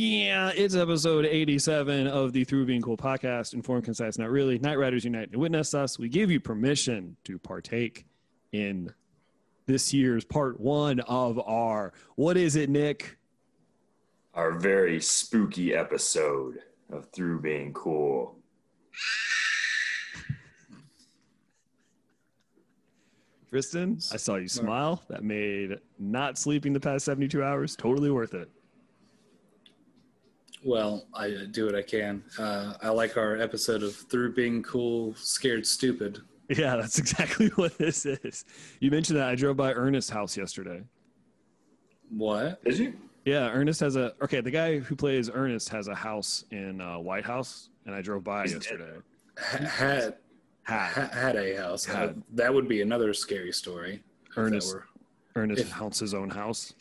Yeah, it's episode 87 of the Through Being Cool podcast. Informed, concise, not really. Night Riders Unite and witness us. We give you permission to partake in this year's part one of our. What is it, Nick? Our very spooky episode of Through Being Cool. Tristan, I saw you smile. That made not sleeping the past 72 hours totally worth it. Well, I do what I can. Uh, I like our episode of Through Being Cool, Scared Stupid. Yeah, that's exactly what this is. You mentioned that I drove by Ernest's house yesterday. What? Did you? Yeah, Ernest has a okay. The guy who plays Ernest has a house in uh, White House, and I drove by He's yesterday. Ha- had, Had had a house. Had. That would be another scary story. Ernest were- Ernest If- haunts his own house.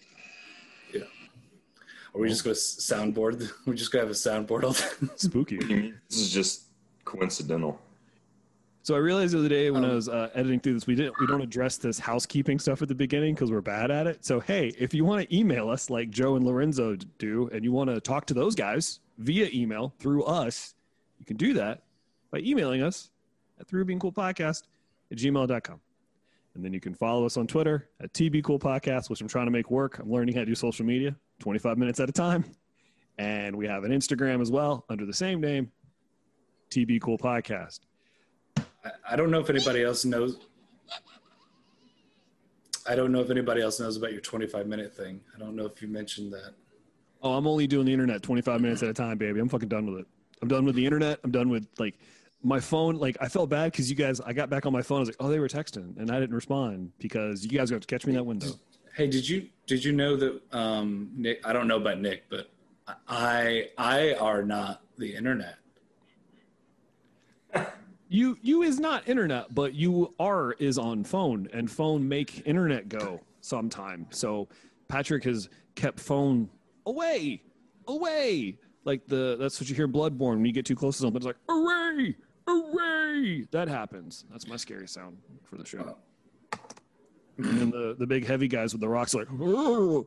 Yeah. Are we just going to soundboard? We're just going to have a soundboard all the Spooky. This is just coincidental. So I realized the other day when I Um, was uh, editing through this, we didn't we don't address this housekeeping stuff at the beginning because we're bad at it. So hey, if you want to email us like Joe and Lorenzo do, and you want to talk to those guys via email through us, you can do that by emailing us at throughbeingcoolpodcast at gmail.com. And then you can follow us on Twitter at TB Cool Podcast, which I'm trying to make work. I'm learning how to do social media 25 minutes at a time. And we have an Instagram as well under the same name, TB Cool Podcast. I, I don't know if anybody else knows. I don't know if anybody else knows about your 25 minute thing. I don't know if you mentioned that. Oh, I'm only doing the internet 25 minutes at a time, baby. I'm fucking done with it. I'm done with the internet. I'm done with like my phone. Like I felt bad because you guys. I got back on my phone. I was like, oh, they were texting, and I didn't respond because you guys got to catch me in that window. Hey, did you did you know that um, Nick? I don't know about Nick, but I I are not the internet. You you is not internet, but you are is on phone, and phone make internet go sometime. So Patrick has kept phone away, away. Like the that's what you hear Bloodborne when you get too close to something. It's like array, array. That happens. That's my scary sound for the show. And then the the big heavy guys with the rocks are like. Remember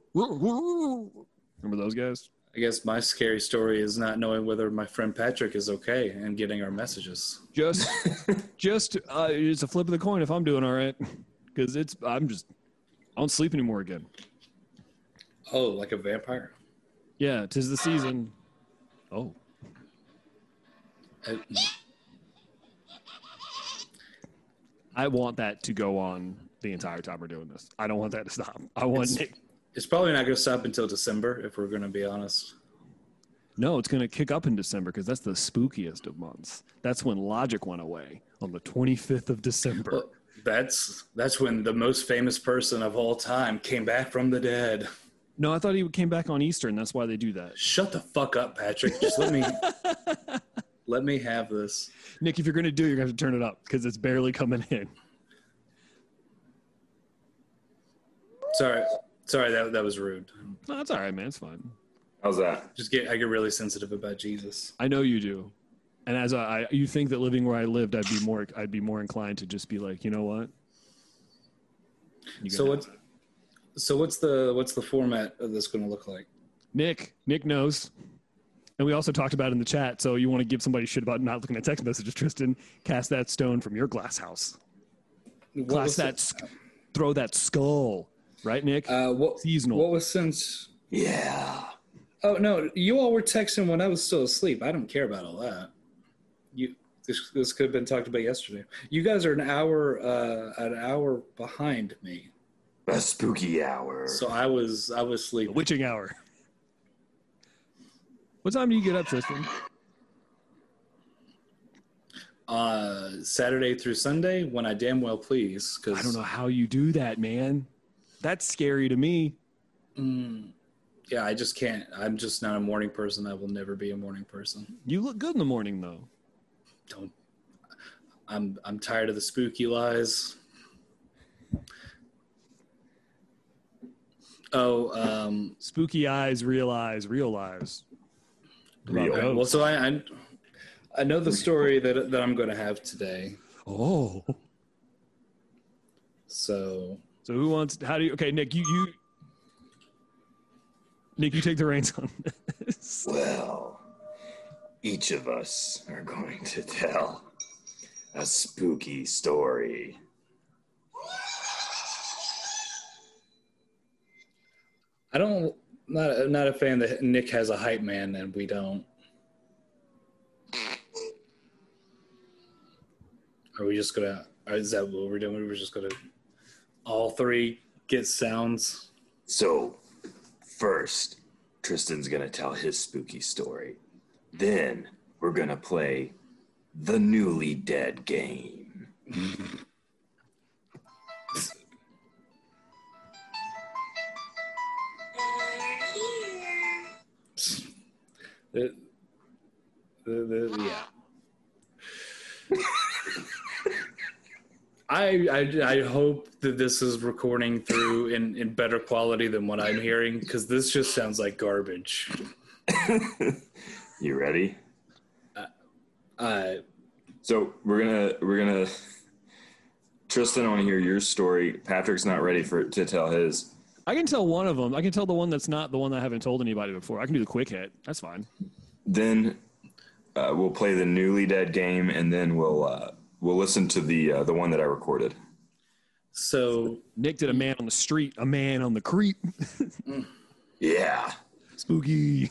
those guys? I guess my scary story is not knowing whether my friend Patrick is okay and getting our messages. Just just uh, it's a flip of the coin if I'm doing all right, because it's I'm just I don't sleep anymore again. Oh, like a vampire. Yeah, tis the season. Oh, I- I want that to go on the entire time we're doing this. I don't want that to stop. I want It's- Nick. It's probably not going to stop until December, if we're going to be honest. No, it's going to kick up in December because that's the spookiest of months. That's when Logic went away on the 25th of December. Well, that's that's when the most famous person of all time came back from the dead. No, I thought he came back on Easter, and that's why they do that. Shut the fuck up, Patrick. Just let me let me have this. Nick, if you're going to do it, you're going to have to turn it up because it's barely coming in. Sorry, sorry that that was rude. No, that's all right, man. It's fine. How's that? Just get I get really sensitive about Jesus. I know you do. And as I, I, you think that living where I lived, I'd be more, I'd be more inclined to just be like, you know what? You So can what? it. So what's the what's the format of this going to look like? Nick, Nick knows. And we also talked about it in the chat. So you want to give somebody shit about not looking at text messages, Tristan? Cast that stone from your glass house. What was that, sk- throw that skull, right, Nick? Uh, what Seasonal. What was since? Yeah. Oh no, you all were texting when I was still asleep. I don't care about all that. You this this could have been talked about yesterday. You guys are an hour uh, an hour behind me, A spooky hour. so I was I was the sleeping. witching hour. What time do you get up, Tristan? Uh, Saturday through Sunday when I damn well please. Because I don't know how you do that, man. That's scary to me. Mm, yeah, I just can't. I'm just not a morning person. I will never be a morning person. You look good in the morning, though. Don't. I'm I'm tired of the spooky lies. Oh, um, Spooky eyes, real eyes, real lives. Real. About well, so I, I I know the story that that I'm going to have today. Oh. So So who wants? How do you? Okay, Nick, you you Nick, you take the reins on this. Well, each of us are going to tell a spooky story. I don't. Not not a fan that Nick has a hype man and we don't. Are we just gonna? Is that what we're doing? We're just gonna all three get sounds. So, first, Tristan's to tell his spooky story. Then, we're to play the newly dead game. The, the, the, yeah. I, I I hope that this is recording through in, in better quality than what I'm hearing because this just sounds like garbage. you ready? Uh, So, we're going to we're going to Tristan, I want to hear your story. Patrick's not ready for to tell his. I can tell one of them. I can tell the one that's not the one that I haven't told anybody before. I can do the quick hit. That's fine. Then uh, we'll play the newly dead game, and then we'll uh, we'll listen to the uh, the one that I recorded. so Nick did a man on the street, a man on the creep. Yeah. Spooky.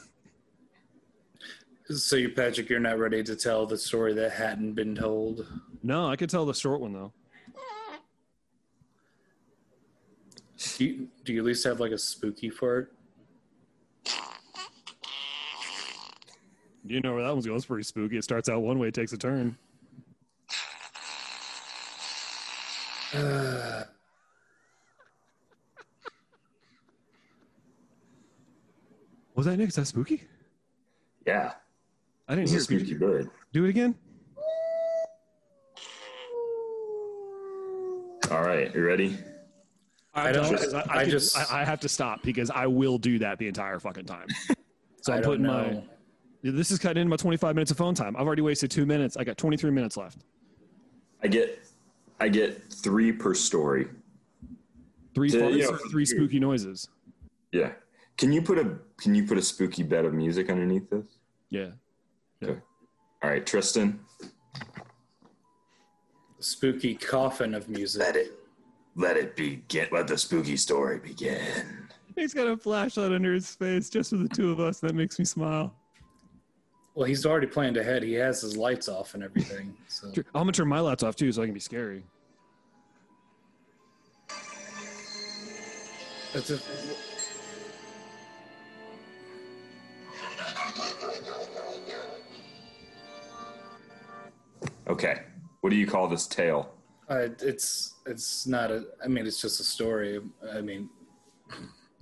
so you Patrick, you're not ready to tell the story that hadn't been told. No, I could tell the short one though. Do you, do you at least have like a spooky for it? You know where that one's going. It's pretty spooky. It starts out one way, takes a turn. Uh, Was that Nick? Is that spooky? Yeah. I didn't It's hear a spooky. spooky bird. Do it again. All right, you ready? I don't- because I, I, I could- just- I, I have to stop because I will do that the entire fucking time. So I I'm don't putting my. This is cutting into my 25 minutes of phone time. I've already wasted two minutes. I got 23 minutes left. I get I get three per story. Three Yeah, farts yeah. or three spooky noises. Yeah. Can you put a Can you put a spooky bed of music underneath this? Yeah. Okay. All right, Tristan. spooky coffin of music. Let it begin. Let the spooky story begin. He's got a flashlight under his face just for the two of us. That makes me smile. Well, he's already planned ahead. He has his lights off and everything. So I'm gonna turn my lights off too, so I can be scary. That's a, Okay. What do you call this tale? Uh, it's it's not a. I mean, it's just a story. I mean,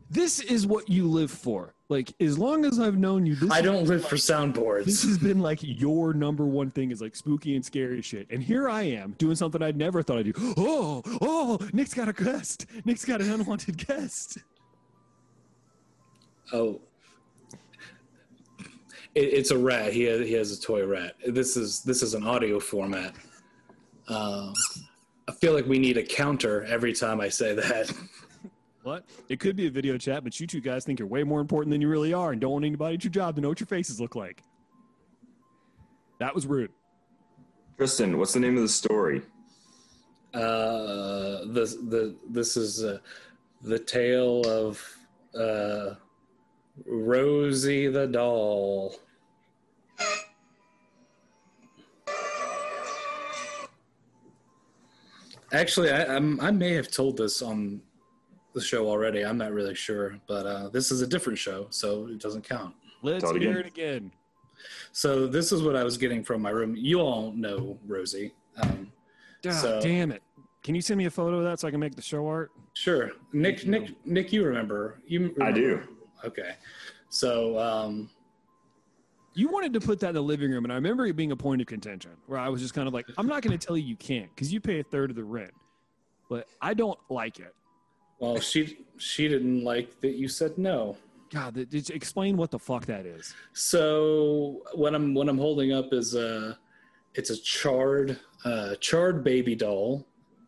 This is what you live for. Like as long as I've known you, this I don't live for soundboards. This has been like your number one thing is like spooky and scary shit. And here I am doing something I'd never thought I'd do. Oh, oh, Nick's got a guest. Nick's got an unwanted guest. Oh, it, it's a rat. He has, he has a toy rat. This is this is an audio format. Um, I feel like we need a counter every time I say that. What? It could be a video chat, but you two guys think you're way more important than you really are and don't want anybody at your job to know what your faces look like. That was rude. Tristan, what's the name of the story? Uh, the the this is uh, the tale of uh, Rosie the doll. Actually, I, I'm, I may have told this on the show already. I'm not really sure, but uh, this is a different show, so it doesn't count. Let's Tell hear again. it again. So this is what I was getting from my room. You all know Rosie. Um, God So- damn it. Can you send me a photo of that so I can make the show art? Sure, Nick. Nick. Nick. You remember? You. I do. Okay. So, um, You wanted to put that in the living room, and I remember it being a point of contention where I was just kind of like, I'm not going to tell you you can't because you pay a third of the rent, but I don't like it. well, she she didn't like that you said no. God, th- th- explain what the fuck that is. So what I'm what I'm holding up is a it's a charred uh, charred baby doll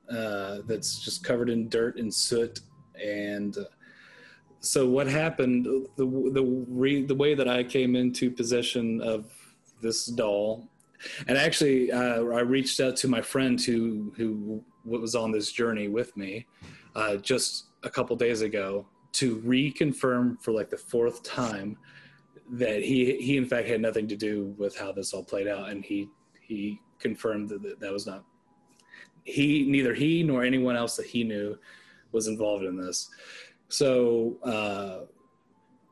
uh, that's just covered in dirt and soot, and uh, so what happened? The the re, the way that I came into possession of this doll, and actually, uh, I reached out to my friend who who was on this journey with me, uh, just a couple days ago to reconfirm for like the fourth time that he he in fact had nothing to do with how this all played out, and he he confirmed that that, that was not he neither he nor anyone else that he knew was involved in this. So uh,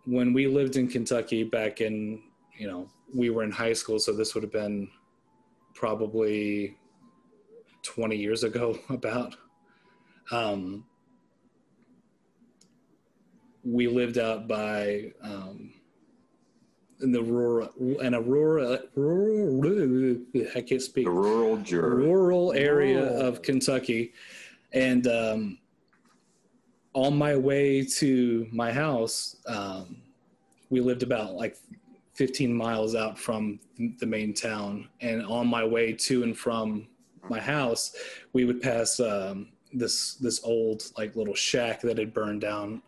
when we lived in Kentucky back in you know we were in high school, so this would have been probably 20 years ago about um, we lived out by um, in the rural and a rural rural I can't speak The rural juror. rural area Rural. of Kentucky, and um, on my way to my house, um, we lived about like 15 miles out from the main town, and on my way to and from my house, we would pass um, this this old like little shack that had burned down.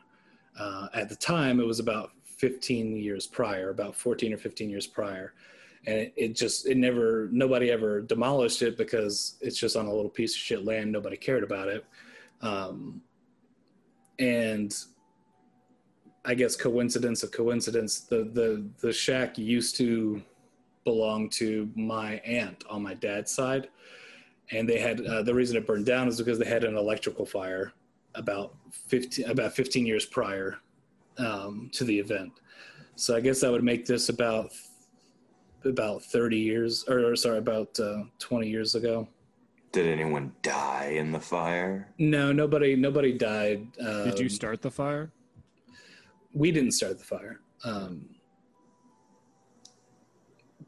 Uh, at the time, it was about 15 years prior, about 14 or 15 years prior. And it, it just it never nobody ever demolished it because it's just on a little piece of shit land. Nobody cared about it. Um, and i guess coincidence of coincidence the the the shack used to belong to my aunt on my dad's side. And they had uh, the reason it burned down is because they had an electrical fire about 15 about 15 years prior um, to the event. So i guess that would make this about about 30 years or sorry about uh, 20 years ago Did anyone die in the fire? no nobody nobody died um, Did you start the fire? we didn't start the fire um,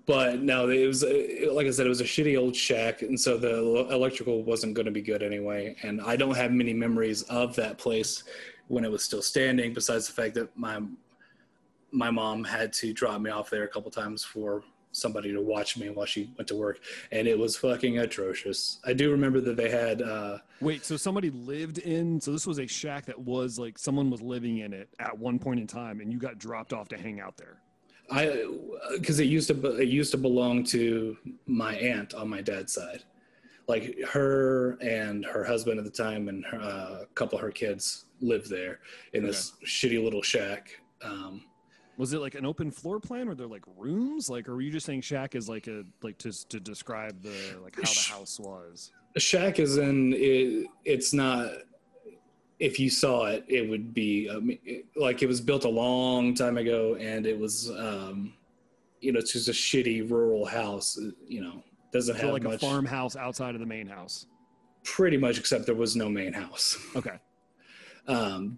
but no it was uh, like i said it was a shitty old shack and so the electrical wasn't going to be good anyway and i don't have many memories of that place when it was still standing besides the fact that my my mom had to drop me off there a couple times for somebody to watch me while she went to work and it was fucking atrocious i do remember that they had uh Wait, so somebody lived in? So this was a shack that was like someone was living in it at one point in time, and you got dropped off to hang out there. I because it used to it used to belong to my aunt on my dad's side, like her and her husband at the time and her, uh, a couple of her kids lived there in this shitty little shack. Um, Was it like an open floor plan? Were there like rooms? Like, or were you just saying shack is like a like to to describe the like how the house was? a shack is in it, it's not. If you saw it, it would be um, it- like it was built a long time ago, and it was, um, you know, it's just a shitty rural house. You know, doesn't So have like a farmhouse outside of the main house. Pretty much, except there was no main house. Okay. um,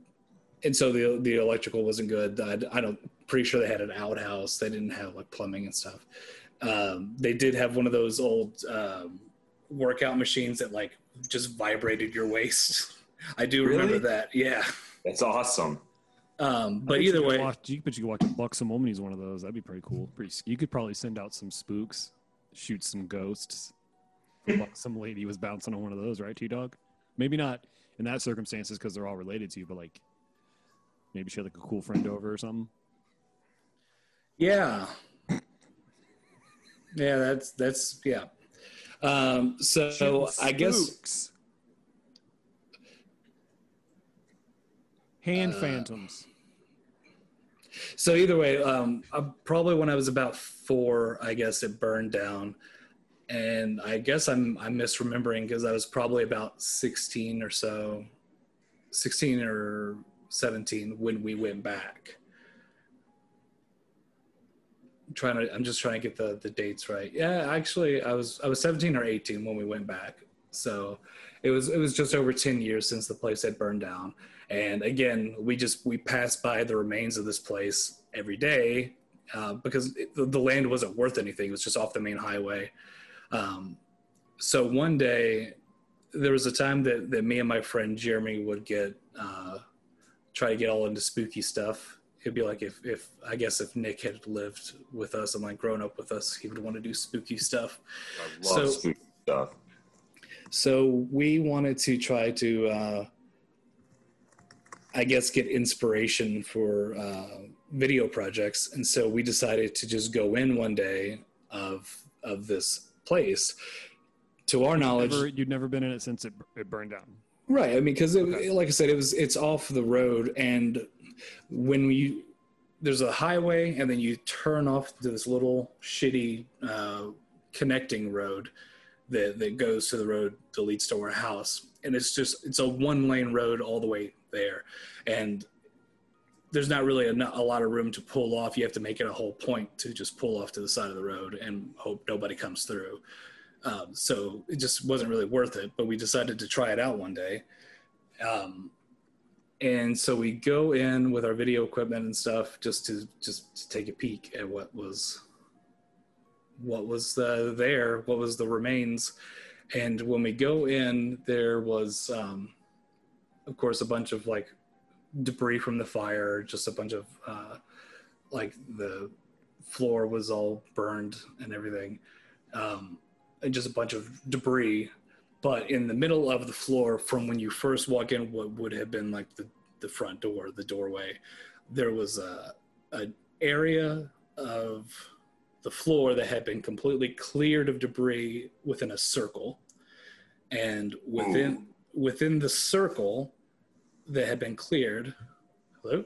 and so the the electrical wasn't good. I, I don't pretty sure they had an outhouse. They didn't have like plumbing and stuff. Um, they did have one of those old um, workout machines that like just vibrated your waist. I do remember that. Yeah. That's awesome. Um, but bet you either way, watch, you bet you could watch a Buxom Woman use one of those. That'd be pretty cool. Pretty. You could probably send out some spooks, shoot some ghosts. some lady was bouncing on one of those, right, T Dog? Maybe not in that circumstances because they're all related to you, but like maybe she had like a cool friend over or something. Yeah, yeah, that's that's yeah. Um, so I guess hand Uh, phantoms. So either way, um, I, probably when I was about four, I guess it burned down, and I guess I'm I'm misremembering because I was probably about sixteen or so, sixteen or seventeen when we went back. Trying to, I'm just trying to get the the dates right. Yeah, actually, I was I was seventeen or eighteen when we went back. So it was it was just over ten years since the place had burned down. And again, we just we passed by the remains of this place every day uh, because it, the, the land wasn't worth anything. It was just off the main highway. Um, so one day, there was a time that, that me and my friend Jeremy would get uh, try to get all into spooky stuff. It'd be like if, if I guess if Nick had lived with us and like grown up with us, he would want to do spooky stuff. I love So- spooky stuff. So we wanted to try to uh, I guess, get inspiration for uh, video projects, and so we decided to just go in one day of of this place. To our knowledge, Never, you'd never been in it since it, it burned down. Right. I mean, because Okay. like I said, it was it's off the road, and when you there's a highway, and then you turn off to this little shitty uh, connecting road that that goes to the road that leads to our house, and it's just it's a one lane road all the way there, and there's not really a, a lot of room to pull off. You have to make it a whole point to just pull off to the side of the road and hope nobody comes through. Um, so it just wasn't really worth it. But we decided to try it out one day. Um, and so we go in with our video equipment and stuff just to just to take a peek at what was what was there, what was the remains. And when we go in, there was, um, of course, a bunch of like debris from the fire, just a bunch of uh, like the floor was all burned and everything. Um, and just a bunch of debris. But in the middle of the floor, from when you first walk in, what would have been like the, the front door, the doorway, there was a an area of the floor that had been completely cleared of debris within a circle, and within within the circle that had been cleared. Hello,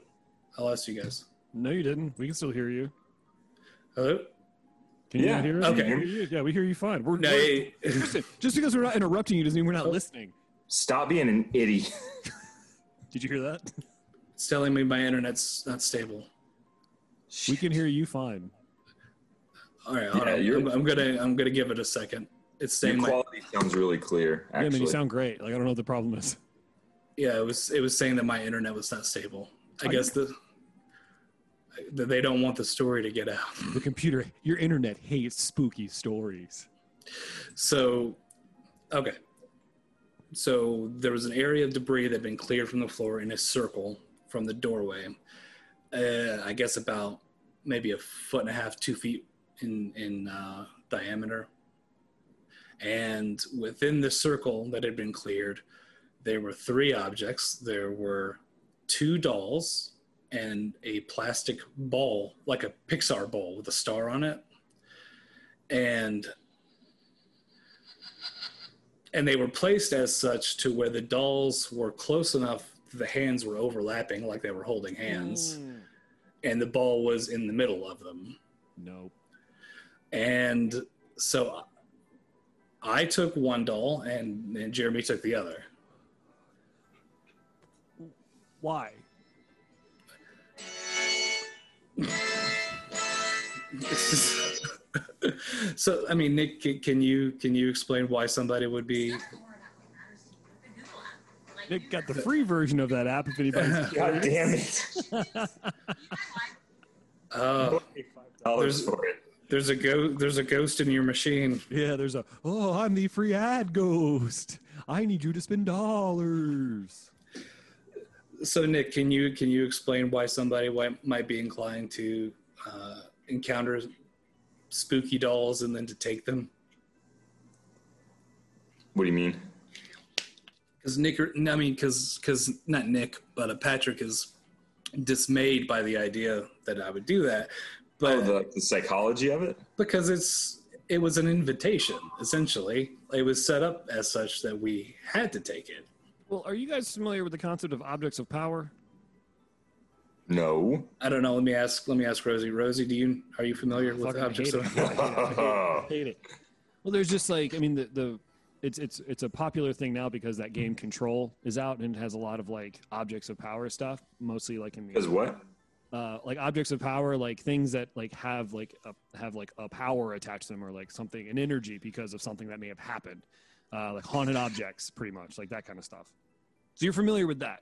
I'll ask you guys. No, you didn't. We can still hear you. Hello. Can you Yeah. not hear us? Okay. We can hear you. Yeah, we hear you fine. We're, No, we're- Listen, just because we're not interrupting you doesn't mean we're Oh. not listening. Stop being an idiot. Did you hear that? it's telling me my internet's not stable. We can hear you fine. All right, hold Yeah, on. you're- I'm, I'm gonna I'm gonna give it a second. It's Your saying my, quality sounds really clear. Yeah, man, Actually, you sound great. Like I don't know what the problem is. yeah, it was it was saying that my internet was not stable. I I- guess the that they don't want the story to get out. The computer, your internet hates spooky stories. So, okay. So there was an area of debris that had been cleared from the floor in a circle from the doorway. Uh, I guess about maybe a foot and a half, two feet in in uh, diameter. And within the circle that had been cleared, there were three objects. There were two dolls and a plastic ball, like a Pixar ball with a star on it. And and they were placed as such to where the dolls were close enough the hands were overlapping like they were holding hands Mm. and the ball was in the middle of them Nope. and so i took one doll and, and jeremy took the other Why? so i mean nick can, you can you explain why somebody would be Nick got the free version of that app if anybody's God damn it! uh, Dollars There's- for it. there's a go there's a ghost in your machine Yeah, there's a oh, I'm the free ad ghost. I need you to spend dollars. So Nick, can you can you explain why somebody might, might be inclined to uh, encounter spooky dolls and then to take them? What do you mean? Because Nick, I mean, because because not Nick, but uh, Patrick is dismayed by the idea that I would do that, but Oh, the, the psychology of it. because it's it was an invitation essentially. It was set up as such that we had to take it. Well, are you guys familiar with the concept of objects of power? No. I don't know. Let me ask. Let me ask Rosie. Rosie, do you are you familiar with Fucking objects? hate Of, it. I hate it. I hate it. I hate it. Well, there's just like I mean the the it's it's it's a popular thing now because that game Control is out and it has a lot of like objects of power stuff, mostly like in Because the what? uh, like objects of power, like things that like have like a, have like a power attached to them or like something an energy because of something that may have happened, uh, like haunted objects, pretty much like that kind of stuff. So you're familiar with that,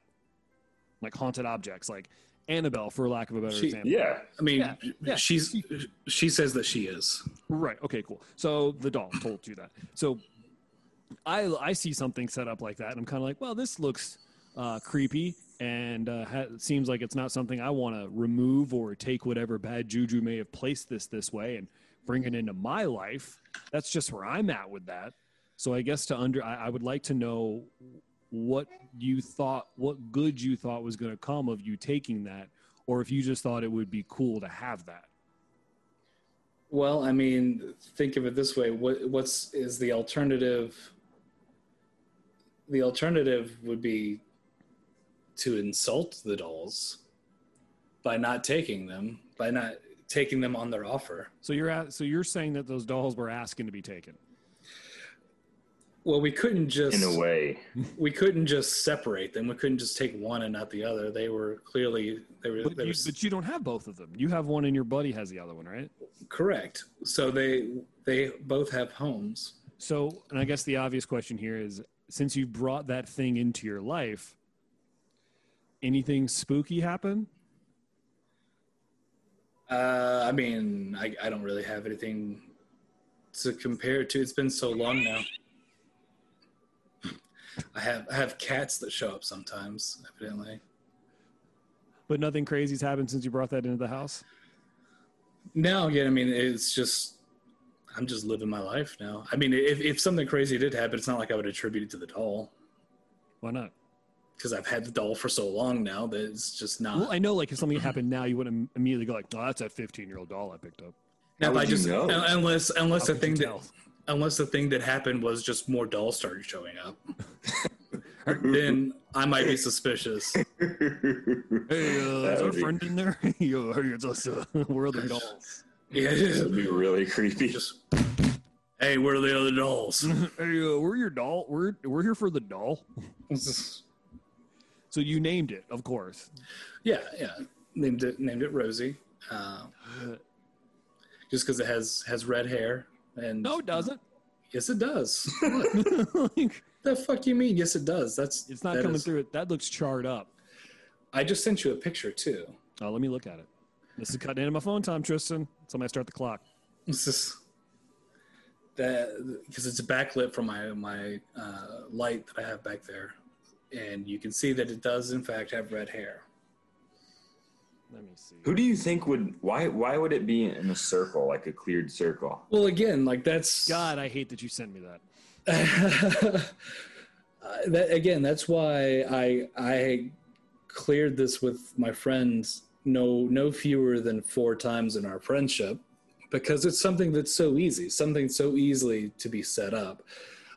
like haunted objects, like Annabelle, for lack of a better She- example. Yeah. I mean, Yeah, yeah. she's she says that she is. Right. Okay. Cool. So the doll told you that. So I I see something set up like that, and I'm kind of like, well, this looks uh, creepy, and uh, ha- it seems like it's not something I want to remove or take whatever bad juju may have placed this this way and bring it into my life. That's just where I'm at with that. So I guess to under, I, I would like to know what you thought, what good you thought was going to come of you taking that, or if you just thought it would be cool to have that. Well, I mean, think of it this way: what what's is the alternative? The alternative would be to insult the dolls by not taking them, by not taking them on their offer. So you're at, so you're saying that those dolls were asking to be taken. Well, we couldn't just In a way, we couldn't just separate them. We couldn't just take one and not the other. They were clearly they were, But they you, were but you don't have both of them. You have one, and your buddy has the other one, right? correct. So they they both have homes. So, and I guess the obvious question here is since you brought that thing into your life, anything spooky happen? Uh, I mean, I, I don't really have anything to compare it to. It's been so long now. I have I have cats that show up sometimes, evidently. But nothing crazy's happened since you brought that into the house? No, yeah, I mean, it's just I'm just living my life now. I mean, if if something crazy did happen, it's not like I would attribute it to the doll Why not? because I've had the doll for so long now that it's just not. Well, I know, like, if something happened now, you wouldn't immediately go, like, oh, that's a 15 year old doll I picked up. Now, How if I would you just know? unless unless How the thing that tell? Unless the thing that happened was just more dolls started showing up, then I might be suspicious. Hey, uh, That is our be- friend in there? Yo, hey, it's us. Uh, we're the dolls. Yeah, That'd be really creepy. just hey, where are the other dolls? hey, uh, we're your doll. We're we're here for the doll. So you named it, of course. yeah, yeah. Named it named it Rosie, uh, just because it has has red hair and No, it doesn't. yes, it does. Like, the fuck you mean? Yes, it does. That's it's not that coming is- through it. That looks charred up. I just sent you a picture too. Oh, let me look at it. This is cutting into my phone time, Tristan. Somebody start the clock. This is that because it's backlit from my my uh, light that I have back there, and you can see that it does in fact have red hair. Let me see. Who do you think would? Why? Why would it be in a circle, like a cleared circle? Well, again, like that's God, I hate that you sent me that. Uh, that again, that's why I I cleared this with my friends no no fewer than four times in our friendship because it's something that's so easy, something so easily to be set up.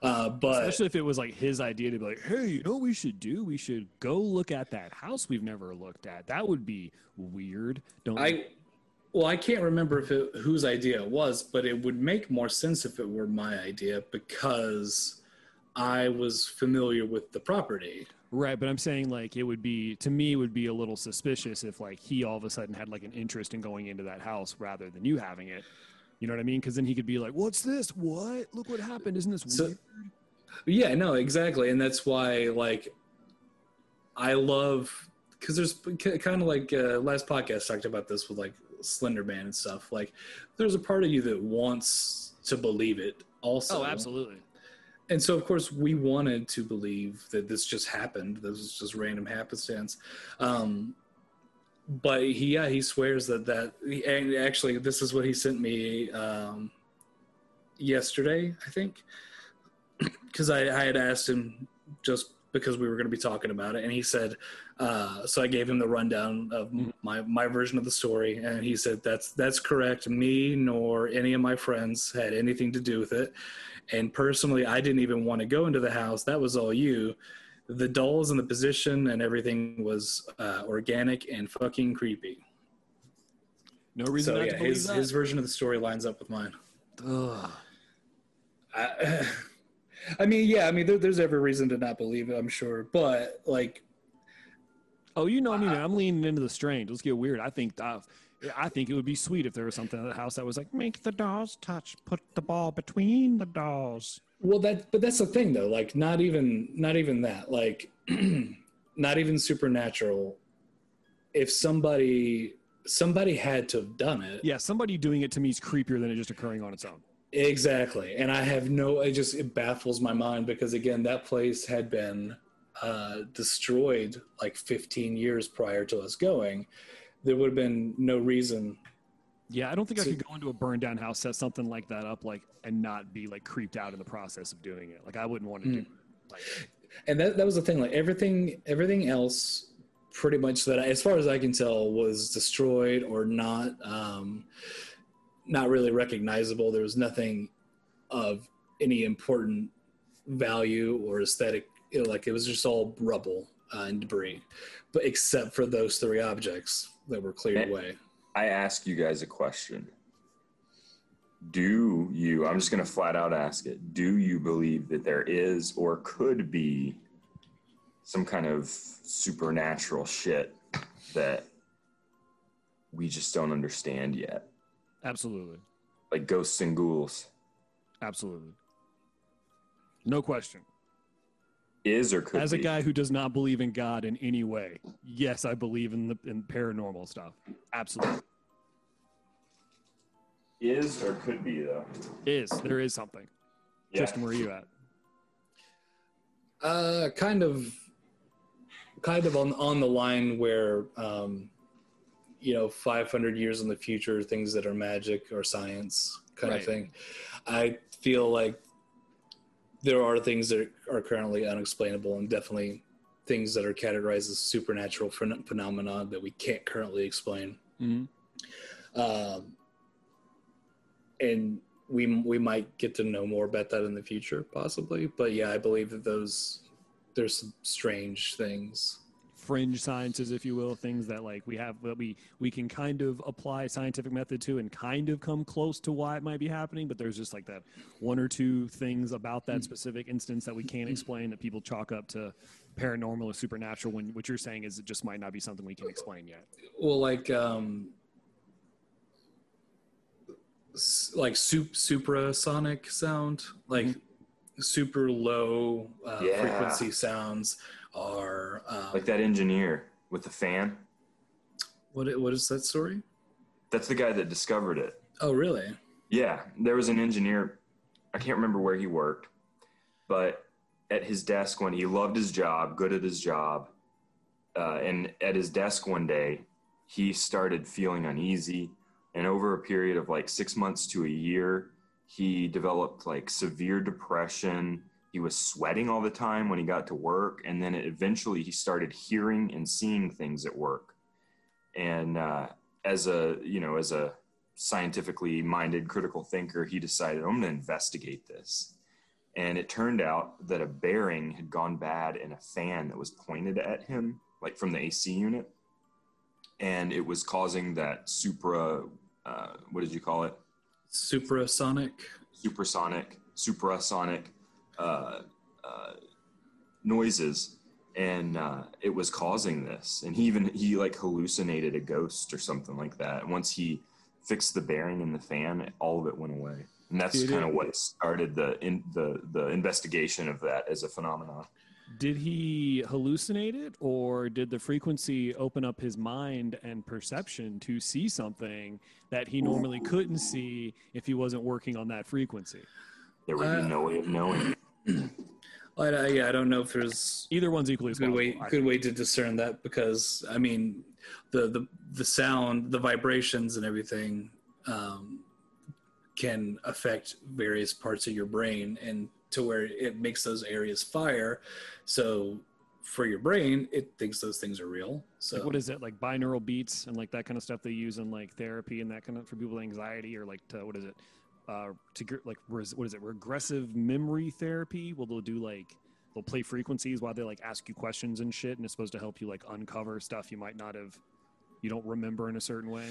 Uh, but Especially if it was like his idea to be like, hey, you know what we should do? We should go look at that house we've never looked at. That would be weird. Don't I well, I can't remember if it, whose idea it was, but it would make more sense if it were my idea because I was familiar with the property. Right, but I'm saying like it would be to me it would be a little suspicious if like he all of a sudden had like an interest in going into that house rather than you having it. You know what I mean? Because then he could be like, "What's this? What? Look what happened! Isn't this So- weird?" Yeah, no, exactly, and that's why like I love because there's kind of like uh, last podcast talked about this with like Slender Man and stuff. Like, there's a part of you that wants to believe it. Also, Oh, absolutely. and so of course we wanted to believe that this just happened this was just random happenstance um but he yeah he swears that that and actually this is what he sent me um yesterday i think. Because I, I had asked him just because we were going to be talking about it and he said uh, so i gave him the rundown of Mhm. my, my version of the story and he said that's that's correct. Me nor any of my friends had anything to do with it. And personally i didn't even want to go into the house. That was all you the dolls and the position and everything was uh, organic and fucking creepy No reason so yeah to his, that. his version of the story lines up with mine Ugh. I, I mean yeah i mean there, there's every reason to not believe it i'm sure but like Oh, you know me, man. I'm leaning into the strange. Let's get weird. I think uh, I think it would be sweet if there was something in the house that was like, make the dolls touch, put the ball between the dolls. well that but that's the thing though like not even not even that like not even supernatural if somebody somebody had to have done it Yeah, somebody doing it to me is creepier than it just occurring on its own. Exactly. And I have no, it just, it baffles my mind because again, that place had been uh, destroyed like 15 years prior to us going. There would have been no reason. Yeah, I don't think I could go into a burned down house, set something like that up, like, and not be like creeped out in the process of doing it. Like, I wouldn't want to do. Like, and that that was the thing. Like everything, everything else, pretty much that, I, as far as I can tell, was destroyed or not, um, not really recognizable. There was nothing of any important value or aesthetic. You know, like it was just all rubble uh, and debris, but except for those three objects that were cleared away. I ask you guys a question. Do you, I'm just going to flat out ask it, do you believe that there is or could be some kind of supernatural shit that we just don't understand yet? Absolutely. Like ghosts and ghouls. Absolutely. No question. Is or could As a be? guy who does not believe in God in any way, yes, I believe in the in paranormal stuff. Absolutely. Is or could be, though. Is there is something. Yeah. Tristan, where are you at? Uh, kind of, kind of on on the line where, um, you know, 500 years in the future, things that are magic or science kind Right. of thing. I feel like there are things that are currently unexplainable, and definitely things that are categorized as supernatural phen- phenomena that we can't currently explain. Mm-hmm. Um, and we we might get to know more about that in the future, possibly. But yeah, I believe that those there's some strange things. Fringe sciences, if you will, things that like we have that we we can kind of apply scientific method to and kind of come close to why it might be happening, but there's just like that one or two things about that specific instance that we can't explain that people chalk up to paranormal or supernatural. When what you're saying is it just might not be something we can explain yet. Well, like um, like sup- suprasonic sound, like super low uh, Yeah. frequency sounds are um, Like that engineer with the fan. what what is that story? That's the guy that discovered it. Oh, really? Yeah, there was an engineer. I can't remember where he worked, but at his desk when he loved his job, good at his job, uh, and at his desk one day, he started feeling uneasy. And over a period of like six months to a year, he developed like severe depression. He was sweating all the time when he got to work, and then eventually he started hearing and seeing things at work. And uh, as a you know, as a scientifically minded critical thinker, he decided, I'm going to investigate this. And it turned out that a bearing had gone bad in a fan that was pointed at him, like from the AC unit. And it was causing that supra, uh, what did you call it? Suprasonic. Supersonic, suprasonic uh, uh, noises. And uh, it was causing this. And he even, he like hallucinated a ghost or something like that. and Once he fixed the bearing in the fan, all of it went away. And that's kind of what started the in, the the investigation of that as a phenomenon. Did he hallucinate it, or did the frequency open up his mind and perception to see something that he normally couldn't see if he wasn't working on that frequency? There would be Uh, no way of knowing. I, I, yeah, I don't know if there's Either one's equally as good way good way to discern that because I mean the the the sound, the vibrations, and everything um, can affect various parts of your brain and to where it makes those areas fire. So for your brain, it thinks those things are real. So Like what is it like binaural beats and like that kind of stuff they use in like therapy and that kind of for people with anxiety or like to, what is it uh to get like res, what is it regressive memory therapy well they'll do like they'll play frequencies while they like ask you questions and shit and it's supposed to help you like uncover stuff you might not have you don't remember in a certain way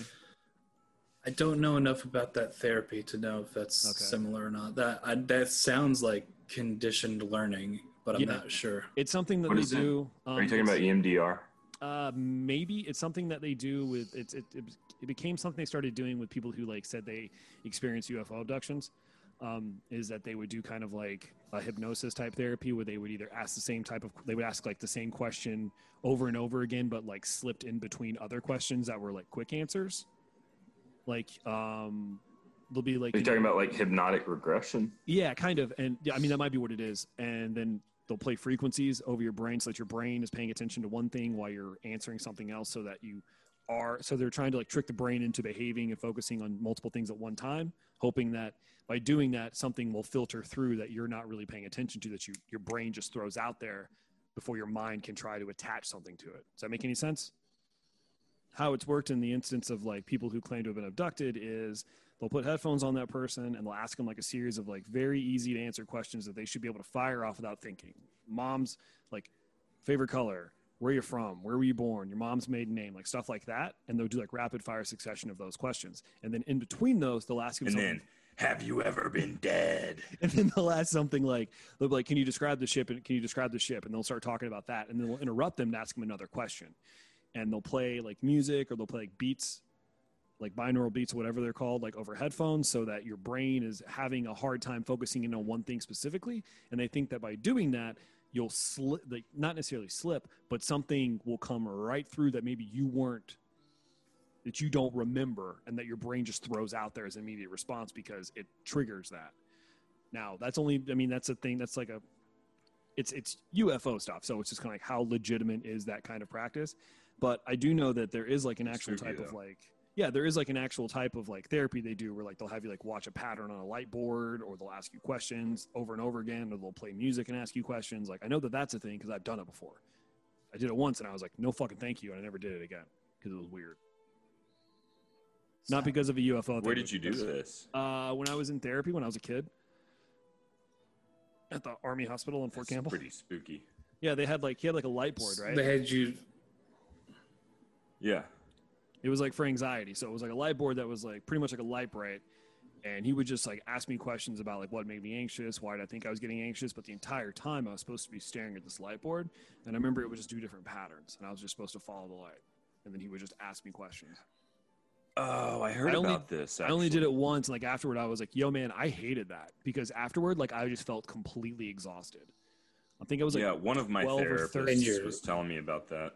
I don't know enough about that therapy to know if that's Okay. similar or not. That I, that sounds like conditioned learning, but I'm Yeah. not sure. it's something that What they do um, Are you talking about EMDR? Uh, maybe it's something that they do with it's it, it, it became something they started doing with people who like said they experienced UFO abductions. Um, is that they would do kind of like a hypnosis type therapy where they would either ask the same type of they would ask like the same question over and over again, but like slipped in between other questions that were like quick answers. Like um, they'll be like Are you talking about like hypnotic regression? yeah, kind of. And yeah, I mean, that might be what it is. And then they'll play frequencies over your brain so that your brain is paying attention to one thing while you're answering something else so that you are so they're trying to like trick the brain into behaving and focusing on multiple things at one time, hoping that by doing that something will filter through that you're not really paying attention to that you your brain just throws out there before your mind can try to attach something to it. Does that make any sense? How it's worked in the instance of like people who claim to have been abducted is they'll put headphones on that person and they'll ask them like a series of like very easy to answer questions that they should be able to fire off without thinking. Mom's like favorite color, where you're from, where were you born, your mom's maiden name, like stuff like that. And they'll do like rapid fire succession of those questions. And then in between those, they'll ask them And something. then, have you ever been dead? and then they'll ask something like, they'll be like, can you describe the ship? And can you describe the ship? And they'll start talking about that. And then we'll interrupt them to ask them another question. And they'll play like music or they'll play like beats, like binaural beats, whatever they're called, like over headphones so that your brain is having a hard time focusing in on one thing specifically. And they think that by doing that, you'll slip, like not necessarily slip, but something will come right through that maybe you weren't that you don't remember and that your brain just throws out there as an immediate response because it triggers that. Now, that's only I mean that's a thing that's like a it's it's UFO stuff, so it's just kind of like how legitimate is that kind of practice. But I do know that there is like an actual type of like yeah, there is like an actual type of like therapy they do where like they'll have you like watch a pattern on a light board or they'll ask you questions over and over again or they'll play music and ask you questions. Like I know that that's a thing because I've done it before. I did it once and I was like, no fucking thank you, and I never did it again because it was weird. Not because of a UFO. Where did you do this? Uh, when I was in therapy when I was a kid at the Army Hospital in Fort That's Campbell. pretty spooky. Yeah, they had like he had like a light board, right? They had you. Yeah. It was like for anxiety. So it was like a light board that was like pretty much like a Lite-Brite. And he would just like ask me questions about like what made me anxious, why did I think I was getting anxious. But the entire time I was supposed to be staring at this light board. And I remember it would just do different patterns. And I was just supposed to follow the light. And then he would just ask me questions. Oh, I heard I only- about this. I only did it once. And like afterward, I was like, yo, man, I hated that. Because afterward, like I just felt completely exhausted. I think it was like, yeah, one of my 12 or therapists was telling me about that.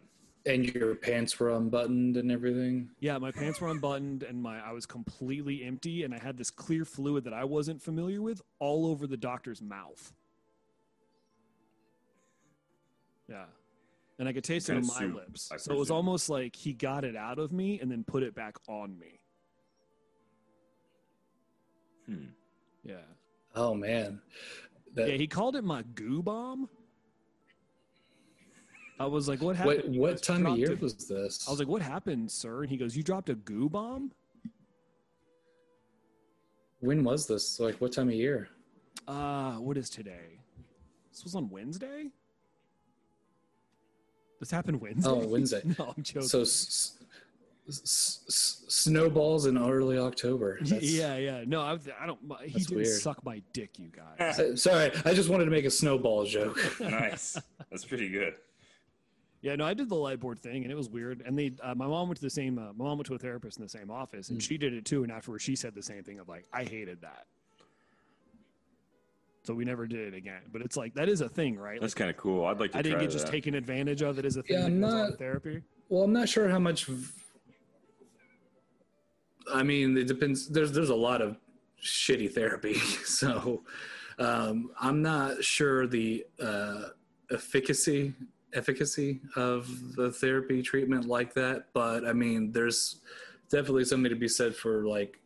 And your pants were unbuttoned and everything. Yeah, my pants were unbuttoned and my I was completely empty and I had this clear fluid that I wasn't familiar with all over the doctor's mouth. Yeah. And I could taste it Kinda on my soup, lips. I so it was almost like he got it out of me and then put it back on me. Hmm. Yeah. Oh man, that, Yeah, he called it my goo bomb. I was like, what happened? what what time of year a-" was this? I was like, what happened, sir? And he goes, you dropped a goo bomb? when was this? Like what time of year? Uh, what is today? This was on Wednesday. This happened Wednesday. Oh, Wednesday. no, I'm joking. So s- s- s- snowballs in early October. That's- yeah, yeah. No, I, I don't. my- He didn't weird. suck my dick, you guys. Uh, Sorry, I just wanted to make a snowball joke. nice. That's pretty good. Yeah, no, I did the light board thing, and it was weird. And they, uh, my mom went to the same. Uh, my mom went to a therapist in the same office, and she did it too. And afterwards, she said the same thing of like, I hated that. So we never did it again. But it's like that is a thing, right? That's Like, kind of cool. I'd like to I didn't try get just taken advantage of. It as a thing Yeah, I'm not- therapy. Well, I'm not sure how much. v- I mean, it depends. There's there's a lot of shitty therapy, so um, I'm not sure the uh, efficacy efficacy of the therapy treatment like that. But I mean, there's definitely something to be said for like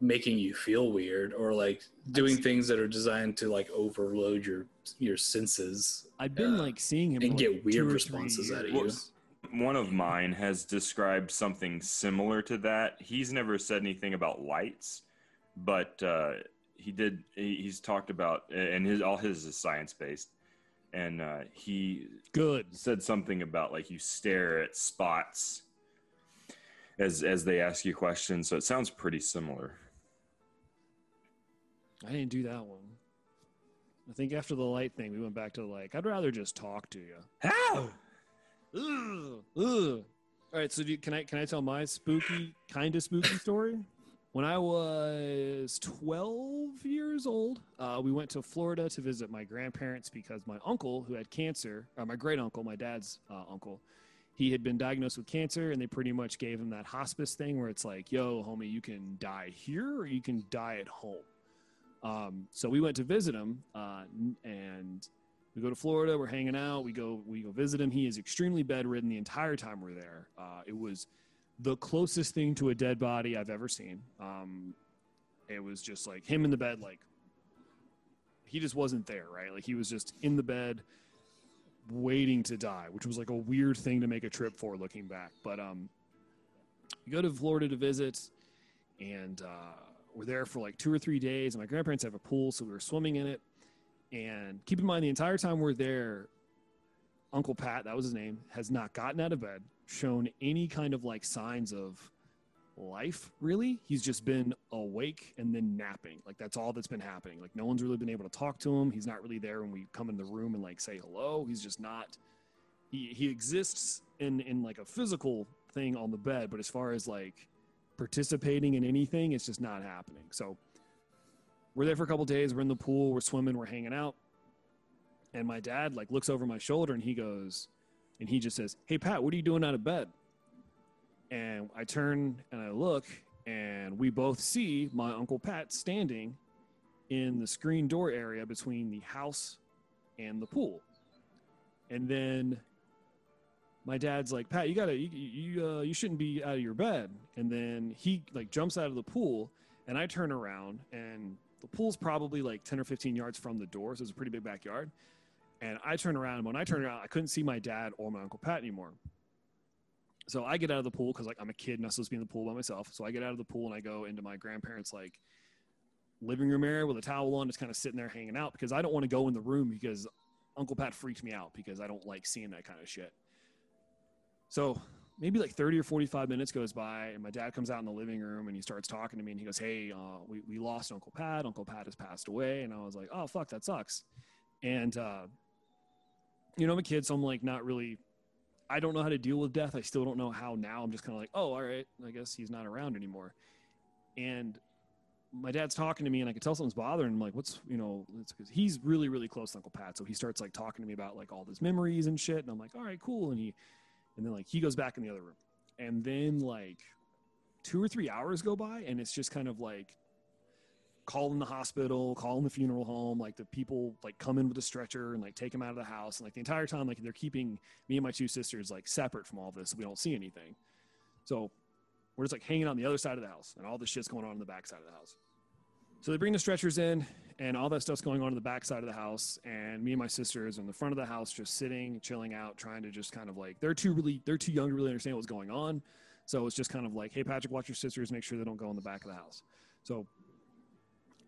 making you feel weird or like doing things that are designed to like overload your your senses I've been uh, like seeing him and for, get weird two or three responses out of years. you. One of mine has described something similar to that. He's never said anything about lights, but uh, he did. he- He's talked about, and his all his is science based, and uh, he Good. said something about like you stare at spots as as they ask you questions. So it sounds pretty similar. I didn't do that one. I think after the light thing, we went back to like, I'd rather just talk to you. How? Ugh, ugh. All right, so do you, can I can I tell my spooky, kind of spooky story? When I was 12 years old, uh, we went to Florida to visit my grandparents because my uncle, who had cancer, or my great uncle, my dad's uh, uncle, he had been diagnosed with cancer, and they pretty much gave him that hospice thing where it's like, "Yo, homie, you can die here or you can die at home." Um, so we went to visit him, uh, and we go to Florida. We're hanging out. We go we go visit him. He is extremely bedridden the entire time we're there. Uh, it was the closest thing to a dead body I've ever seen. Um, it was just like him in the bed, like he just wasn't there, right? Like he was just in the bed waiting to die, which was like a weird thing to make a trip for looking back. But um, we go to Florida to visit, and uh, we're there for like two or three days. And my grandparents have a pool, so we were swimming in it. And keep in mind, the entire time we're there, Uncle Pat, that was his name, has not gotten out of bed, shown any kind of like signs of life, really. He's just been awake and then napping. Like that's all that's been happening. Like no one's really been able to talk to him. He's not really there when we come in the room and like say hello. He's just not he he exists in in like a physical thing on the bed, but as far as like participating in anything, it's just not happening. So we're there for a couple days. We're in the pool. We're swimming. We're hanging out. And my dad like looks over my shoulder and he goes, and he just says, "Hey Pat, what are you doing out of bed?" And I turn and I look, and we both see my uncle Pat standing in the screen door area between the house and the pool. And then my dad's like, Pat, you gotta, you, you, uh, you shouldn't be out of your bed. And then he like jumps out of the pool, and I turn around, and the pool's probably like 10 or 15 yards from the door, so it's a pretty big backyard. And I turn around, and when I turn around, I couldn't see my dad or my uncle Pat anymore. So I get out of the pool because like I'm a kid, not supposed to be in the pool by myself. So I get out of the pool and I go into my grandparents' like living room area with a towel on, just kind of sitting there hanging out because I don't want to go in the room because Uncle Pat freaked me out because I don't like seeing that kind of shit. So maybe like 30 or 45 minutes goes by and my dad comes out in the living room and he starts talking to me and he goes, Hey, uh, we, we lost Uncle Pat. Uncle Pat has passed away. And I was like, Oh, fuck, that sucks. And, uh, you know, I'm a kid, so I'm like not really I don't know how to deal with death. I still don't know how now. I'm just kind of like, oh, all right, I guess he's not around anymore. And my dad's talking to me, and I can tell something's bothering him. Like, what's you know, it's because he's really, really close to Uncle Pat. So he starts like talking to me about like all his memories and shit. And I'm like, all right, cool. And he, and then like he goes back in the other room, and then like two or three hours go by, and it's just kind of like calling the hospital, calling the funeral home, like the people like come in with a stretcher and like take him out of the house. And like the entire time, like they're keeping me and my two sisters like separate from all this. So we don't see anything. So we're just like hanging on the other side of the house and all this shit's going on in the back side of the house. So they bring the stretchers in and all that stuff's going on in the back side of the house. And me and my sisters in the front of the house, just sitting, chilling out, trying to just kind of like, they're too really, they're too young to really understand what's going on. So it's just kind of like, Hey, Patrick, watch your sisters, make sure they don't go in the back of the house. So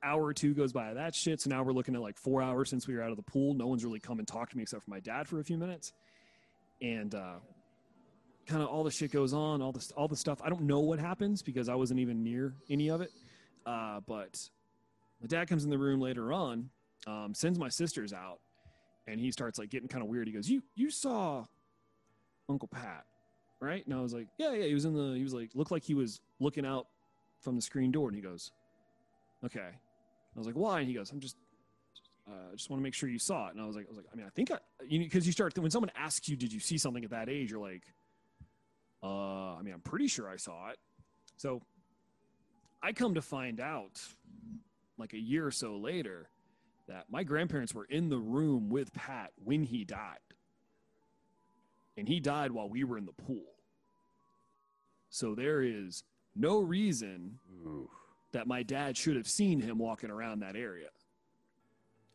hour or two goes by that shit. So now we're looking at like four hours since we were out of the pool. No one's really come and talked to me except for my dad for a few minutes. And uh, kind of all the shit goes on, all this, all the stuff. I don't know what happens because I wasn't even near any of it. Uh, but my dad comes in the room later on, um, sends my sisters out, and he starts like getting kind of weird. He goes, "You you saw Uncle Pat, right?" And I was like, "Yeah, yeah." He was in the. He was like looked like he was looking out from the screen door, and he goes, "Okay." I was like, why? And he goes, I'm just, uh, just want to make sure you saw it. And I was like, I was like, I mean, I think I, you know, cause you start, when someone asks you, did you see something at that age? You're like, uh, I mean, I'm pretty sure I saw it. So I come to find out like a year or so later that my grandparents were in the room with Pat when he died. And he died while we were in the pool. So there is no reason. That my dad should have seen him walking around that area.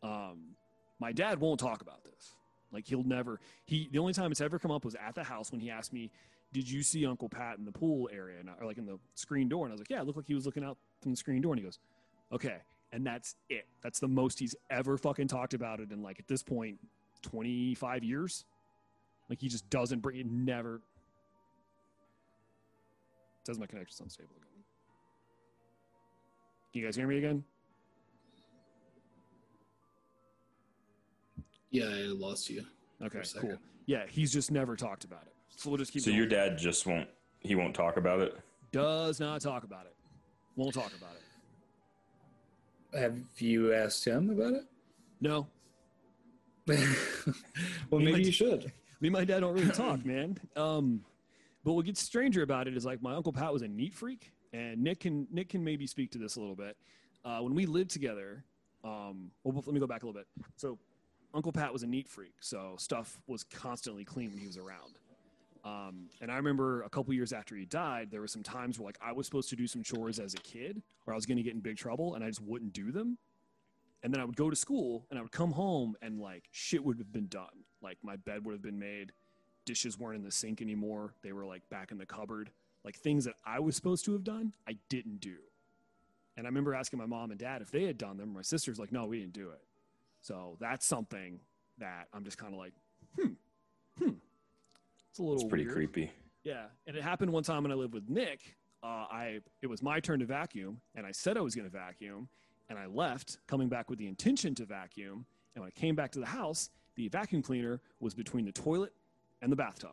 Um, my dad won't talk about this. Like he'll never. He the only time it's ever come up was at the house when he asked me, "Did you see Uncle Pat in the pool area?" And, I- or like in the screen door, and I was like, "Yeah, it looked like he was looking out from the screen door." And he goes, "Okay," and that's it. That's the most he's ever fucking talked about it in like at this point, twenty five years. Like he just doesn't bring it. Never. Says my connection's unstable again. Can you guys hear me again? Yeah, I lost you. Okay, cool. Yeah, he's just never talked about it. So we'll just keep. So going. your dad just won't. He won't talk about it. does not talk about it. Won't talk about it. Have you asked him about it? No, well, Me maybe you should. me and my dad don't really talk, man. Um, but what gets stranger about it is like my uncle Pat was a neat freak, and Nick can Nick can maybe speak to this a little bit. Uh, when we lived together, um, well, let me go back a little bit. So Uncle Pat was a neat freak, so stuff was constantly clean when he was around. Um, and I remember a couple years after he died, there were some times where like I was supposed to do some chores as a kid, or I was going to get in big trouble, and I just wouldn't do them. And then I would go to school, and I would come home, and like shit would have been done. Like my bed would have been made, dishes weren't in the sink anymore; they were like back in the cupboard. Like things that I was supposed to have done, I didn't do. And I remember asking my mom and dad if they had done them. My sister's like, "No, we didn't do it." So that's something that I'm just kind of like, hmm, hmm. It's a little It's pretty weird. creepy. Yeah, and it happened one time when I lived with Nick. Uh, I it was my turn to vacuum, and I said I was going to vacuum, and I left, coming back with the intention to vacuum. And when I came back to the house, the vacuum cleaner was between the toilet and the bathtub,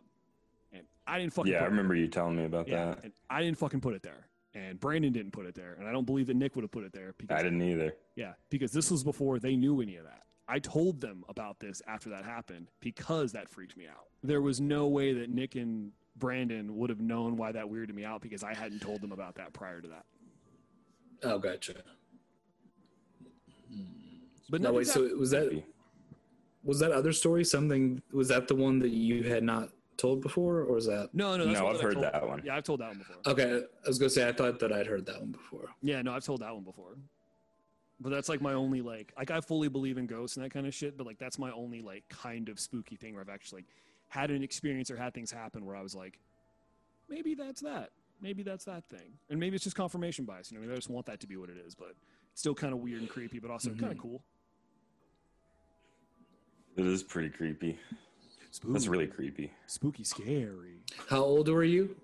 I didn't fucking. Yeah, I put it remember you telling me about there. Yeah, that. I didn't fucking put it there, and Brandon didn't put it there, and I don't believe that Nick would have put it there because I didn't either. yeah, because this was before they knew any of that. I told them about this after that happened because that freaked me out. There was no way that Nick and Brandon would have known why that weirded me out because I hadn't told them about that prior to that. Oh, gotcha. But No, no, wait. So was that was that other story something? Was that the one that you had not told before, or is that? no, no, that's No, I've heard told- that one. Yeah, I've told that one before. Okay, I was gonna say I thought that I'd heard that one before. Yeah, no, I've told that one before. But that's like my only like like I fully believe in ghosts and that kind of shit, but like that's my only like kind of spooky thing where I've actually like had an experience or had things happen where I was like, maybe that's that. Maybe that's that thing. And maybe it's just confirmation bias. You know, maybe I just want that to be what it is, but it's still kind of weird and creepy, but also kind of mm-hmm. cool. It is pretty creepy. Spooky, That's really creepy. spooky scary. How old were you?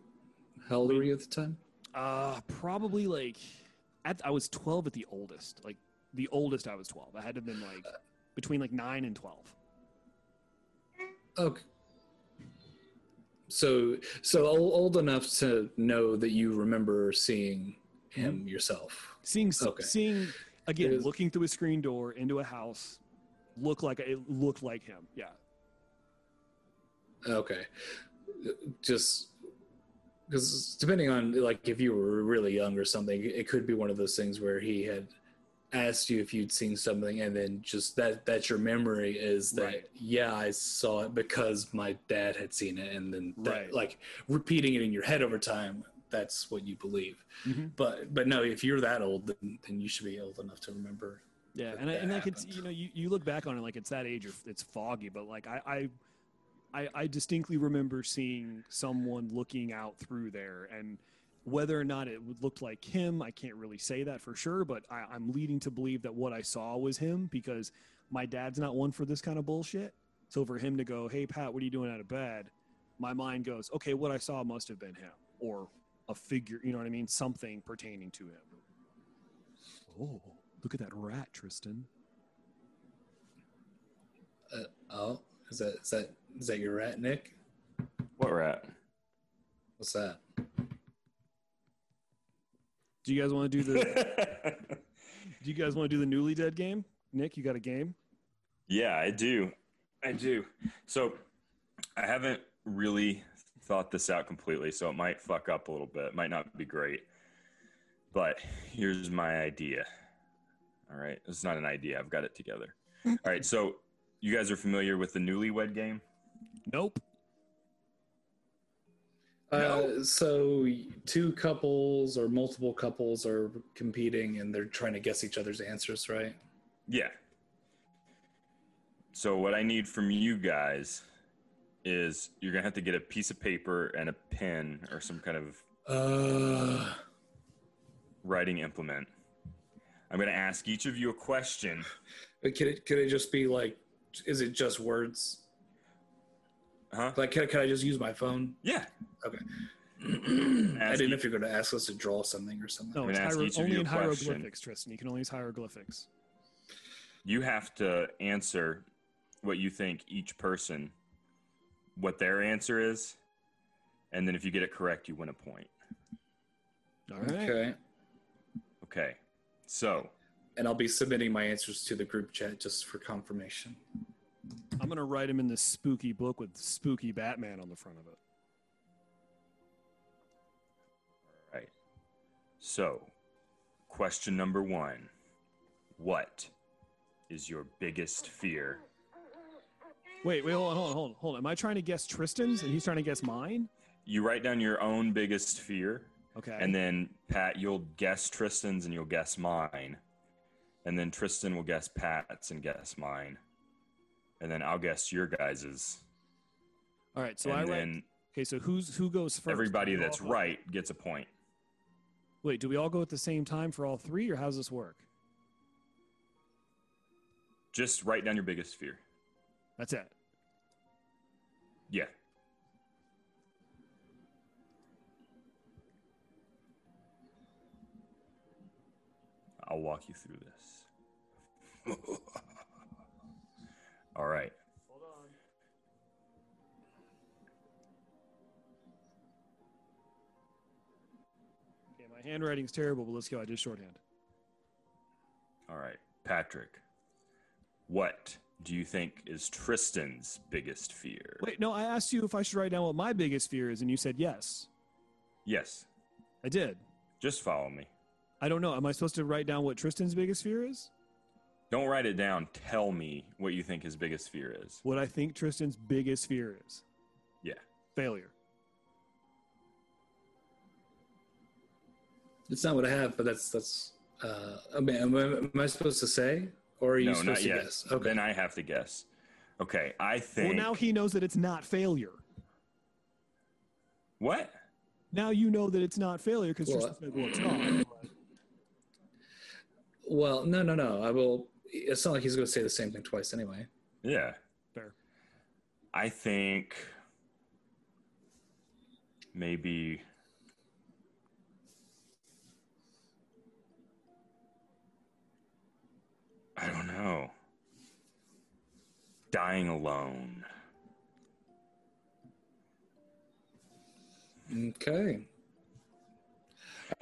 How old were you at the time? Uh probably like at, I was 12 at the oldest. Like the oldest I was 12. I had to have been like between like 9 and 12. Okay. So so old, old enough to know that you remember seeing him yourself. seeing Okay. seeing again It is- looking through a screen door into a house look like it looked like him yeah Okay. Just because depending on like if you were really young or something, it could be one of those things where he had asked you if you'd seen something and then just that that's your memory is that Right. yeah I saw it because my dad had seen it and then that, Right. like repeating it in your head over time that's what you believe Mhm. but but no if you're that old then, then you should be old enough to remember yeah and, I, and like it's happened. you know you, you look back on it like it's that age or it's foggy but like I, I I I distinctly remember seeing someone looking out through there and whether or not it looked like him I can't really say that for sure but I, I'm leading to believe that what I saw was him because my dad's not one for this kind of bullshit. So for him to go hey Pat what are you doing out of bed? my mind goes okay what I saw must have been him or a figure you know what I mean? Something pertaining to him. Oh. Look at that rat Tristan. Uh, oh is that is that is that your rat Nick What rat? what's that do you guys want to do the do you guys want to do the newly dead game Nick you got a game yeah, I do. I do. So I haven't really thought this out completely, so it might fuck up a little bit. It might not be great. But here's my idea. All right. It's not an idea. I've got it together. All right. So you guys are familiar with the newlywed game? Nope Uh, so two couples or multiple couples are competing and they're trying to guess each other's answers, right? Yeah. So what I need from you guys is you're gonna have to get a piece of paper and a pen or some kind of Uh, writing implement. I'm gonna ask each of you a question. but could it could it just be like, is it just words? Huh? Like, can, can I just use my phone? Yeah. Okay. I didn't know if you're going to ask us to draw something or something. no it's gonna hiero- each only in question. hieroglyphics Tristan you can only use hieroglyphics you have to answer what you think each person what their answer is, and then if you get it correct, you win a point. all right Okay. Okay. So And I'll be submitting my answers to the group chat just for confirmation. I'm gonna write him in this spooky book with spooky Batman on the front of it All right. So, question number one What is your biggest fear Wait, wait, hold on, hold on, hold on, hold on. Am I trying to guess Tristan's and he's trying to guess mine? You write down your own biggest fear, Okay. and then Pat, you'll guess Tristan's and you'll guess mine, and then Tristan will guess Pat's and guess mine, and then I'll guess your guys's, All right. So I and write. then Okay. So who's who goes first? everybody that's all go- right gets a point. Wait, do we all go at the same time for all three, or how's this work? Just write down your biggest fear. That's it. Yeah. I'll walk you through this. All right. Hold on. Okay, my handwriting's terrible, but let's go. I did shorthand. All right. Patrick, what do you think is Tristan's biggest fear? Wait, no, I asked you if I should write down what my biggest fear is, and you said yes. Yes. I did. Just follow me. I don't know. Am I supposed to write down what Tristan's biggest fear is? Don't write it down. Tell me what you think his biggest fear is. What I think Tristan's biggest fear is Yeah. failure. It's not what I have, but that's that's. Uh, I mean, am, I, am I supposed to say, or are you no, supposed not to yet. guess? Okay. Then I have to guess. Okay. I think. Well, now he knows that it's not failure. what? Now you know that it's not failure because Well, Tristan said, well, it's not. Well, no, no, no. I will. It's not like he's going to say the same thing twice anyway. Yeah. Fair. I think maybe I don't know. Dying alone. Okay.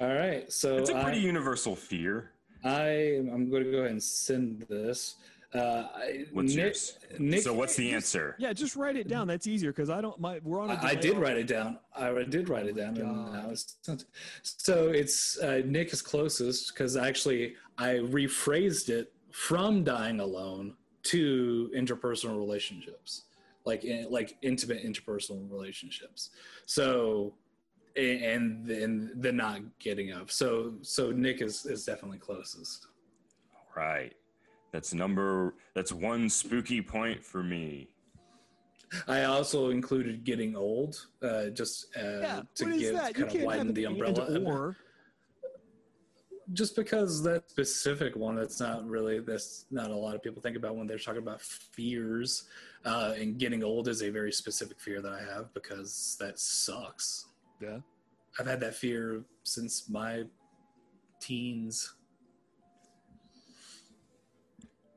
All right. So It's a pretty I, universal fear. I I'm going to go ahead and send this. Uh, What's Nick, yours? Nick, so what's the answer? Yeah, just write it down. That's easier because I don't. My we're on. a I, I delay did write it down. I did write it down. and I was, so it's uh, Nick is closest because actually I rephrased it from dying alone to interpersonal relationships, like in, like intimate interpersonal relationships. So and then the not getting up. So so Nick is is definitely closest. Right. That's number that's one spooky point for me. I also included getting old, uh, just uh, Yeah, to give that? You kind of widen the umbrella. or. just because that specific one that's not really that's not a lot of people think about when they're talking about fears uh, and getting old is a very specific fear that i have because that sucks Yeah. i've had that fear since my teens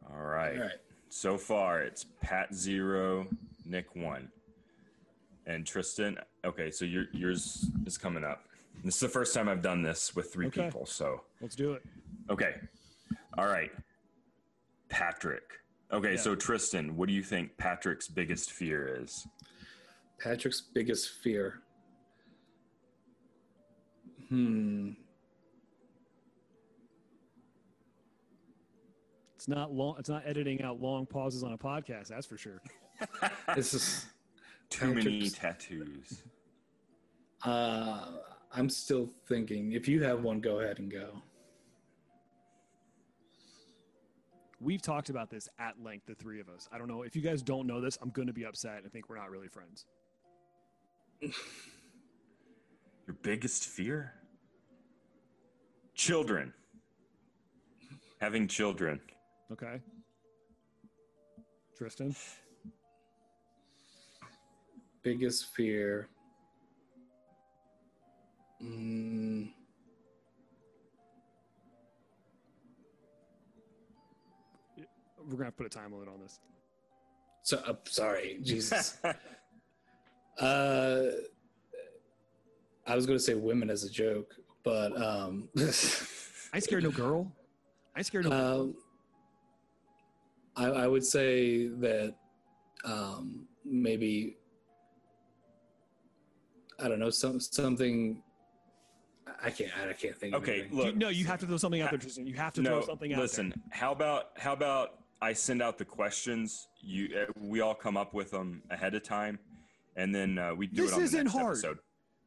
All right. all right So far, it's Pat zero, Nick one, and Tristan. Okay, so your, yours is coming up. This is the first time I've done this with three Okay. people. So Let's do it. okay, all right, Patrick. Okay, Yeah. so Tristan, what do you think Patrick's biggest fear is? patrick's biggest fear hmm It's not long. It's not editing out long pauses on a podcast. That's for sure. this is Too many Patrick's- tattoos. uh i'm still thinking if you have one go ahead and go We've talked about this at length, the three of us. I don't know if you guys don't know this. I'm going to be upset and think we're not really friends. Your biggest fear? Children. Having children. Okay. Tristan. biggest fear mm, We're gonna have to put a time limit on this. so uh, sorry jesus uh i was going to say women as a joke but um I ain't scared no girl. I ain't scared no. um I, I would say that um maybe i don't know some something i can't i can't think of Okay, anything. look. You- no, you have to throw something out there, Tristan. You have to no, throw something out listen. How about how about I send out the questions. You, uh, we all come up with them ahead of time, and then uh, we do This it on isn't the next hard. episode.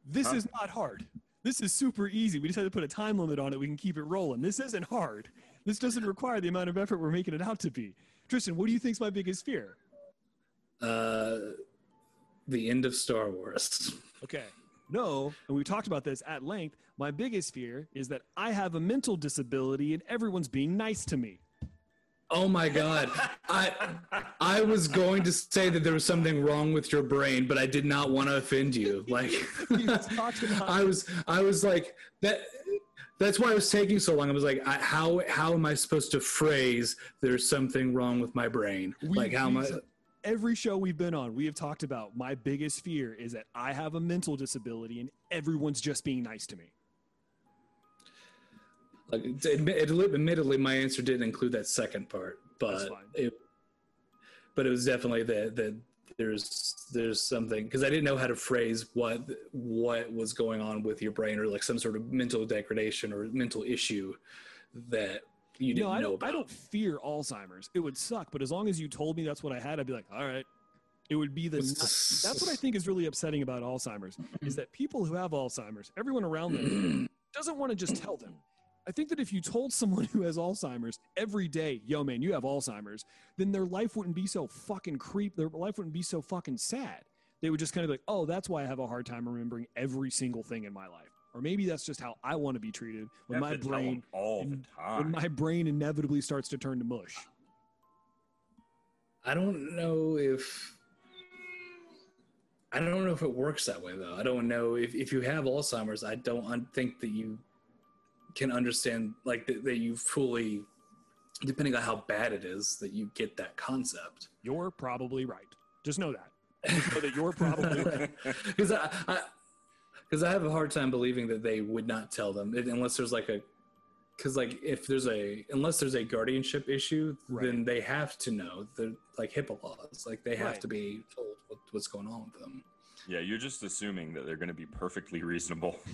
This Huh? is not hard. This is super easy. We just have to put a time limit on it. We can keep it rolling. This isn't hard. This doesn't require the amount of effort we're making it out to be. Tristan, what do you think's my biggest fear? Uh, the end of Star Wars. Okay. No, and we talked about this at length. My biggest fear is that I have a mental disability and everyone's being nice to me. Oh my god. I I was going to say that there was something wrong with your brain, but I did not want to offend you. Like We just talked about I was I was like that that's why I was taking so long. I was like, I, how how am I supposed to phrase there's something wrong with my brain? We- like how am I every show we've been on, we have talked about my biggest fear is that I have a mental disability and everyone's just being nice to me. Like admit, admittedly my answer didn't include that second part, but it but it was definitely that that there's there's something because I didn't know how to phrase what what was going on with your brain or like some sort of mental degradation or mental issue that you didn't no, I know don't, about. I don't fear Alzheimer's. It would suck, but as long as you told me that's what I had, I'd be like, all right. It would be the- That's what I think is really upsetting about Alzheimer's is that people who have Alzheimer's, everyone around them doesn't want to just tell them. I think that if you told someone who has Alzheimer's every day, yo man, you have Alzheimer's, then their life wouldn't be so fucking creep. Their life wouldn't be so fucking sad. They would just kind of be like, oh, that's why I have a hard time remembering every single thing in my life. Or maybe that's just how I want to be treated when my have to tell 'em brain all the when time. my brain inevitably starts to turn to mush. I don't know if I don't know if it works that way though. I don't know if, if you have Alzheimer's. I don't un- think that you can understand like that, that you fully, depending on how bad it is, that you get that concept. You're probably right. Just know that. Just know that you're probably right. Because I, I, because I have a hard time believing that they would not tell them unless there's like a, because like if there's a unless there's a guardianship issue, Right. then they have to know. They're like HIPAA laws. Like they have Right. to be told what, what's going on with them. yeah, you're just assuming that they're going to be perfectly reasonable.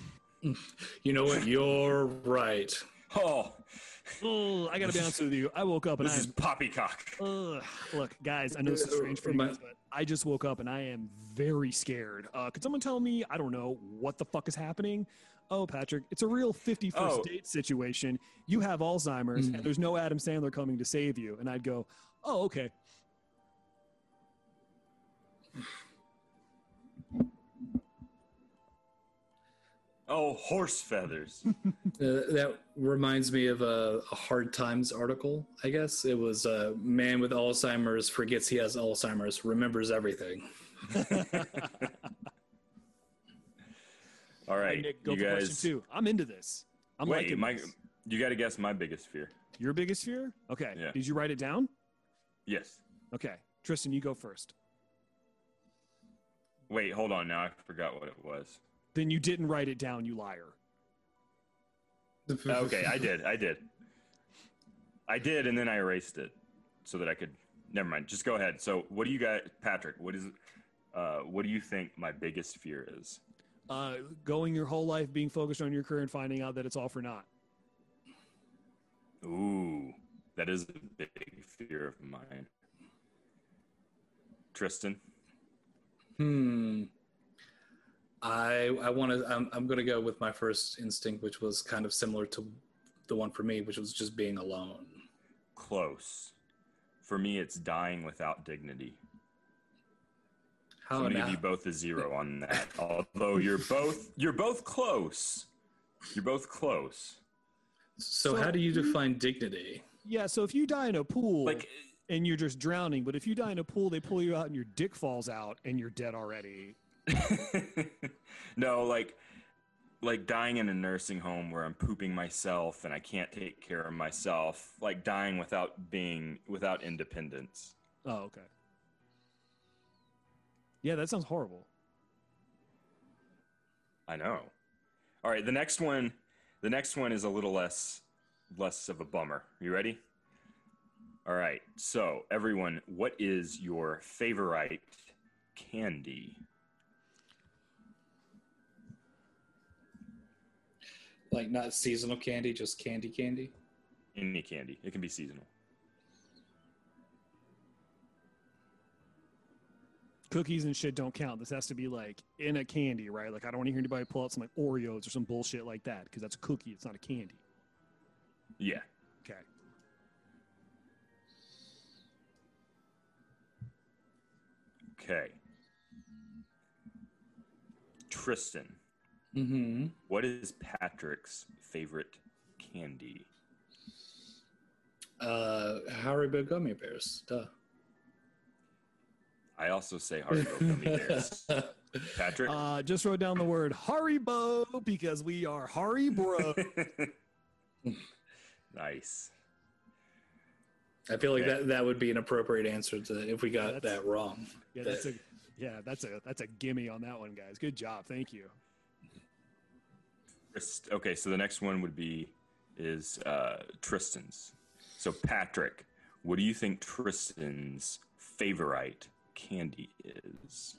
You know what? You're right. Oh, Ugh, I gotta be honest with you. I woke up and this I is poppycock. Ugh. Look, guys, I know this is strange for you guys, but I just woke up and I am very scared. Uh, could someone tell me, I don't know, what the fuck is happening? Oh, Patrick, it's a real 51st Oh. date situation. You have Alzheimer's Mm. and there's no Adam Sandler coming to save you. And I'd go, oh, okay. Oh, horse feathers. Uh, that reminds me of a, a Hard Times article. I guess it was a man with Alzheimer's forgets he has Alzheimer's, remembers everything. All right, Nick, go you for guys. question two. I'm into this. I'm wait, liking my, this. you got to guess my biggest fear. Your biggest fear? Okay. Yeah. Did you write it down? Yes. Okay. Tristan, you go first. Wait, hold on. Now I forgot what it was. Then you didn't write it down, you liar. Okay, I did. I did. I did, and then I erased it so that I could. Never mind. Just go ahead. So, what do you got, Patrick? What is? Uh, what do you think my biggest fear is? Uh, going your whole life being focused on your career and finding out that it's all for naught. Ooh, that is a big fear of mine. Tristan. Hmm. I I want to. I'm I'm going to go with my first instinct, which was kind of similar to the one for me, which was just being alone. Close. For me, it's dying without dignity. How I'm gonna give you both a zero on that. Although you're both you're both close. You're both close. so, So how do you you- define dignity? Yeah, so if you die in a pool Like and you're just drowning, but if you die in a pool, they pull you out and your dick falls out and you're dead already. no, like like dying in a nursing home where I'm pooping myself and I can't take care of myself, like dying without being without independence. Oh, okay. Yeah, that sounds horrible. I know. All right, the next one the next one is a little less less of a bummer. You ready? All right. So, everyone, what is your favorite candy? Like not seasonal candy, just candy candy. Any candy, it can be seasonal. Cookies and shit don't count. This has to be like in a candy, right? Like I don't want to hear anybody pull out some like Oreos or some bullshit like that because that's a cookie. It's not a candy. Yeah. Okay. Okay. Tristan. Mm-hmm. what is Patrick's favorite candy? Uh, Haribo gummy bears. Duh. I also say Haribo gummy bears. Patrick. Uh, just wrote down the word Haribo because we are Haribro. nice. I feel like Okay. that that would be an appropriate answer to if we got That's- that wrong. Yeah, that's a yeah, that's a that's a gimme on that one, guys. Good job, thank you. Okay, so the next one would be is uh, Tristan's. So Patrick, what do you think Tristan's favorite candy is?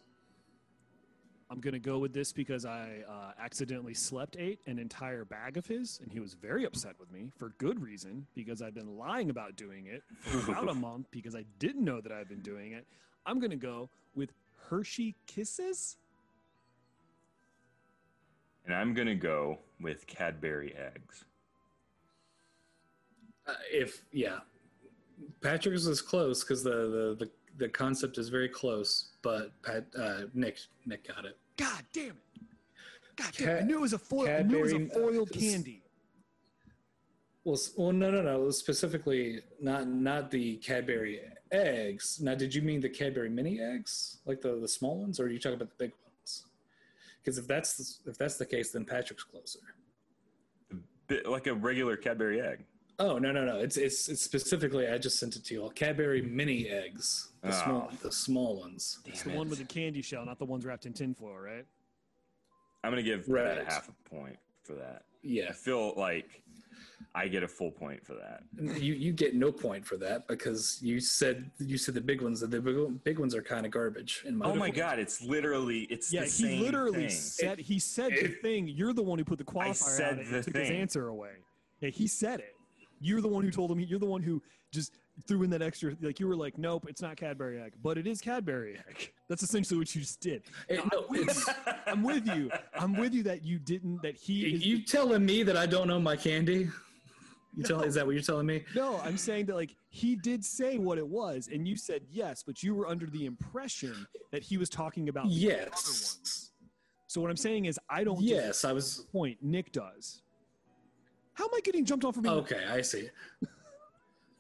I'm gonna go with this because I uh, accidentally slept ate an entire bag of his, and he was very upset with me for good reason because I've been lying about doing it for about a month because I didn't know that I've been doing it. I'm gonna go with Hershey Kisses. And I'm gonna go with Cadbury eggs. Uh, if yeah, Patrick's is close because the, the the the concept is very close. But Pat uh, Nick Nick got it. God damn it! God damn! it. I knew it was a foil. I knew it was a Cadbury- foiled uh, candy. Well, s- well, no, no, no. Specifically, not not the Cadbury eggs. Now, did you mean the Cadbury mini eggs, like the the small ones, or are you talking about the big ones? Because if that's the, if that's the case, then Patrick's closer. Bit like a regular Cadbury egg. Oh no, no, no. It's it's it's specifically. I just sent it to you all. Cadbury mini eggs, the Oh. small the small ones. It's the one with the candy shell, not the ones wrapped in tinfoil, right? I'm gonna give Right. that a half a point for that. Yeah, I feel like I get a full point for that. you you get no point for that because you said you said the big ones. The big, big ones are kind of garbage in my. Oh my god, it's literally it's Yeah, the he same literally thing. said he said the thing. You're the one who put the qualifier said on it the and took his answer away. Yeah, he said it. You're the one who told him. You're the one who just threw in that extra. Like you were like, nope, it's not Cadbury egg, but it is Cadbury egg. That's essentially what you just did. It- no, it's, I'm with you. I'm with you that you didn't. That he. Is, you telling me that I don't know my candy? You tell is that what you're telling me? no, I'm saying that like he did say what it was, and you said yes, but you were under the impression that he was talking about the other Yes. So what I'm saying is, I don't. Yes, I was. Point. Nick does. How am I getting jumped off for being Okay, I see.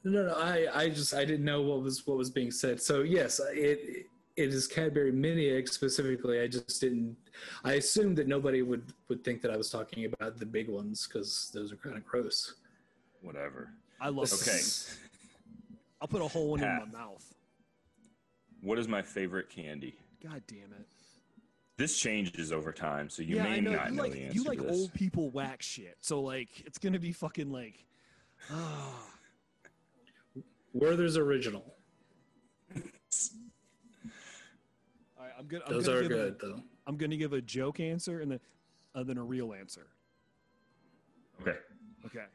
No, no, I, I just I didn't know what was what was being said. So yes, it it is Cadbury mini egg specifically. I just didn't. I assumed that nobody would would think that I was talking about the big ones because those are kind of gross. Whatever. I love Okay. this. I'll put a whole hole in Pat. my mouth. What is my favorite candy? God damn it. This changes over time, so you yeah, may I know. not you know like the answer you like to this. old people whack shit. So like it's gonna be fucking like ah. Werther's original. all right, I'm good. I'm Those gonna are give good A, though. I'm gonna give a joke answer and then uh, then a real answer. Okay. Okay.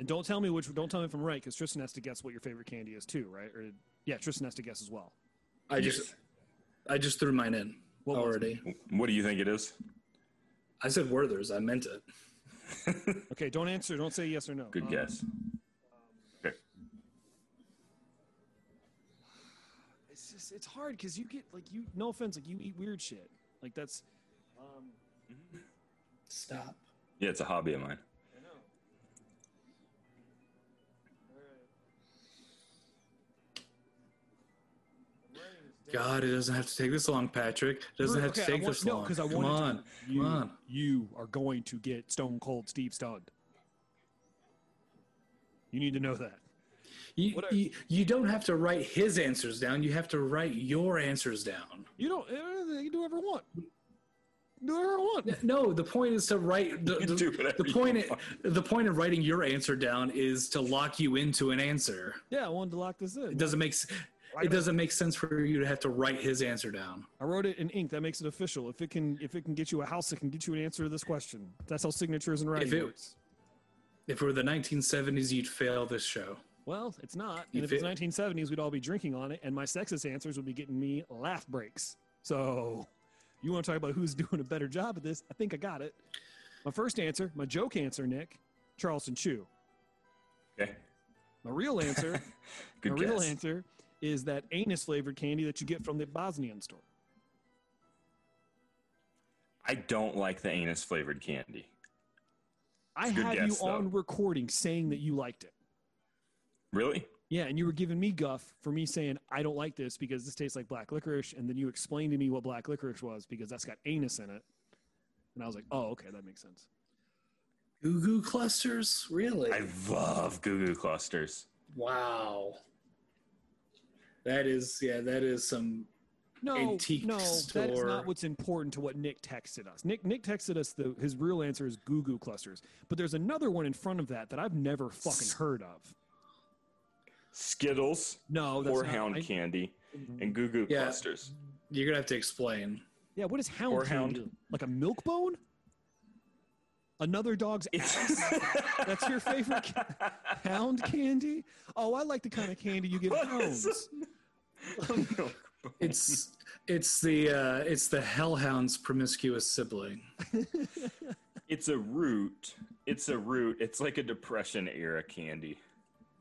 And don't tell me which. Don't tell me if I'm right, because Tristan has to guess what your favorite candy is too, right? Or yeah, Tristan has to guess as well. I just I just threw mine in What already. What do you think it is? I said Werther's. I meant it. Okay, don't answer. Don't say yes or no. Good Um, guess. Okay. It's just it's hard because you get like you. No offense, like you eat weird shit. Like that's. Um, Stop. Yeah, it's a hobby of mine. God, it doesn't have to take this long, Patrick. It doesn't have to Okay, I take want- this no, I Come on, to- come you, on. You are going to get Stone Cold Steve stunned. You need to know that. You, are- you, you don't have to write his answers down. You have to write your answers down. You don't. eh, You do whatever you want. Do whatever you want. No, the point is to write. The, You the, do whatever the you point. want. The point of writing your answer down is to lock you into an answer. Yeah, I wanted to lock this in. It doesn't make. S- It doesn't make sense for you to have to write his answer down. I wrote it in ink. That makes it official. If it can, if it can get you a house, it can get you an answer to this question. That's how signatures and writing If it- works. If it were the 1970s, you'd fail this show. Well, it's not. You And if it's fit- 1970s, we'd all be drinking on it, and my sexist answers would be getting me laugh breaks. So, you want to talk about who's doing a better job at this? I think I got it. My first answer, my joke answer, Nick, Charleston Chew. Okay. My real answer, Good my guess. real answer is that anise flavored candy that you get from the Bosnian store. I don't like the anise flavored candy. I It's a good had you though. on recording saying that you liked it. Really? Yeah, and you were giving me guff for me saying I don't like this because this tastes like black licorice, and then you explained to me what black licorice was because that's got anise in it, and I was like, oh, okay, that makes sense. Goo goo clusters? Really? I love Goo Goo Clusters. wow. That is yeah, that is some No, Antique no, that's store. not what's important to what Nick texted us. Nick Nick texted us the his real answer is Goo Goo clusters, but there's another one in front of that that I've never fucking heard of. Skittles, No, that's not, Horehound I- candy, and Goo Goo Yeah. Clusters. you're gonna have to explain. Yeah, what is hound? Horehound. candy? Like a milk bone? Another dog's ass? That's your favorite ca- hound candy? Oh, I like the kind of candy you give What hounds. It's it's the uh, it's the hellhound's promiscuous sibling. It's a root. It's a root. It's like a depression era candy.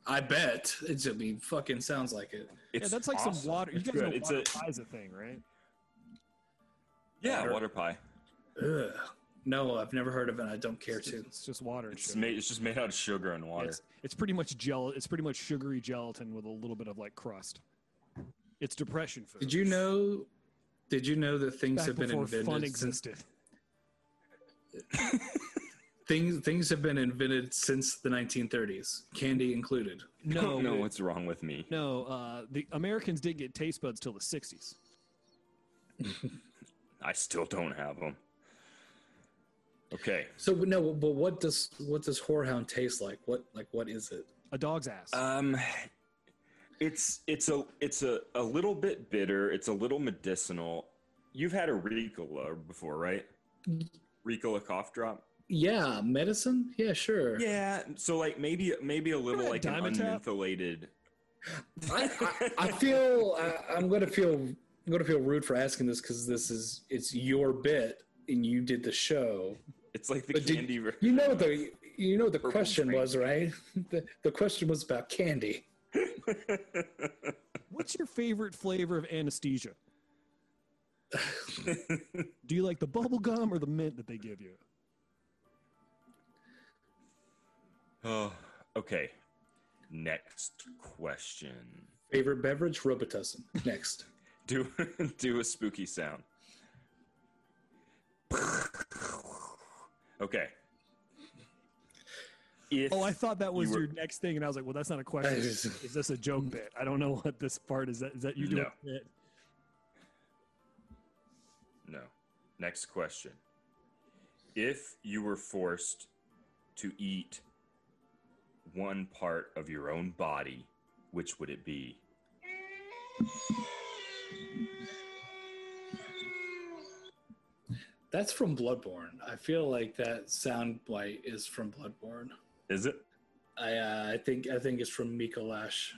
I bet. It's I mean fucking sounds like it. Yeah, It's that's like some water. You It's guys good. know It's water a pie's a thing, right? yeah, Water. water pie. Ugh. No, I've never heard of it. I don't care to. It's just water It's sugar. made. It's just made out of sugar and water. It's, it's pretty much gel. It's pretty much sugary gelatin with a little bit of like crust. It's depression food. Did you know? Did you know that things Back have been invented? fun since, existed. things things have been invented since the 1930s, candy included. No, No, what's wrong with me. no. Uh, the Americans didn't get taste buds till the '60s. I still don't have them. Okay. So no, but what does what does horehound taste like? What like what is it? A dog's ass. Um, it's it's a it's a, a little bit bitter. It's a little medicinal. You've had a Ricola before, right? Ricola cough drop. Yeah, medicine. Yeah, sure. Yeah. So like maybe maybe a little Remember like that an Dimetapp? unmentholated. I, I, I feel I, I'm gonna feel I'm gonna feel rude for asking this because this is it's your bit and you did the show. It's like the But did- candy. ver- You know the you know what the Purple question drink. was, right? The, the question was about candy. What's your favorite flavor of anesthesia? Do you like the bubble gum or the mint that they give you? oh, okay. Next question. Favorite beverage? Robitussin. Next. Do do a spooky sound. Okay. If Oh, I thought that was You were- your next thing, and I was like, "Well, that's not a question. is this a joke bit? I don't know what this part is. That is that you doing No. a bit? no. Next question. If you were forced to eat one part of your own body, which would it be? That's from Bloodborne. I feel like that sound bite is from Bloodborne. Is it? I uh, I think I think it's from Micolash.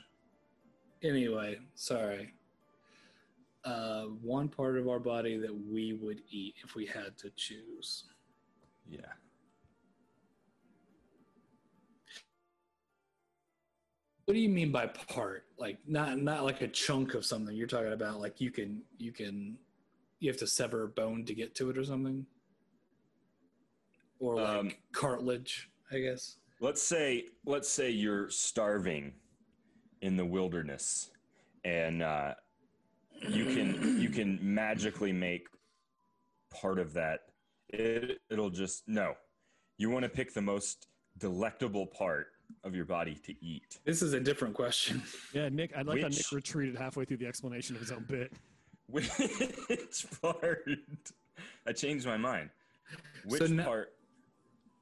Anyway, sorry. Uh, one part of our body that we would eat if we had to choose. Yeah. What do you mean by part? Like not not like a chunk of something. You're talking about like you can you can you have to sever a bone to get to it or something, or like Um, cartilage. I guess. let's say let's say you're starving in the wilderness and uh, you can you can magically make part of that it, it'll just no you want to pick the most delectable part of your body to eat This is a different question. Yeah, Nick. I'd like how Nick retreated halfway through the explanation of his own bit. Which part i changed my mind which So no- part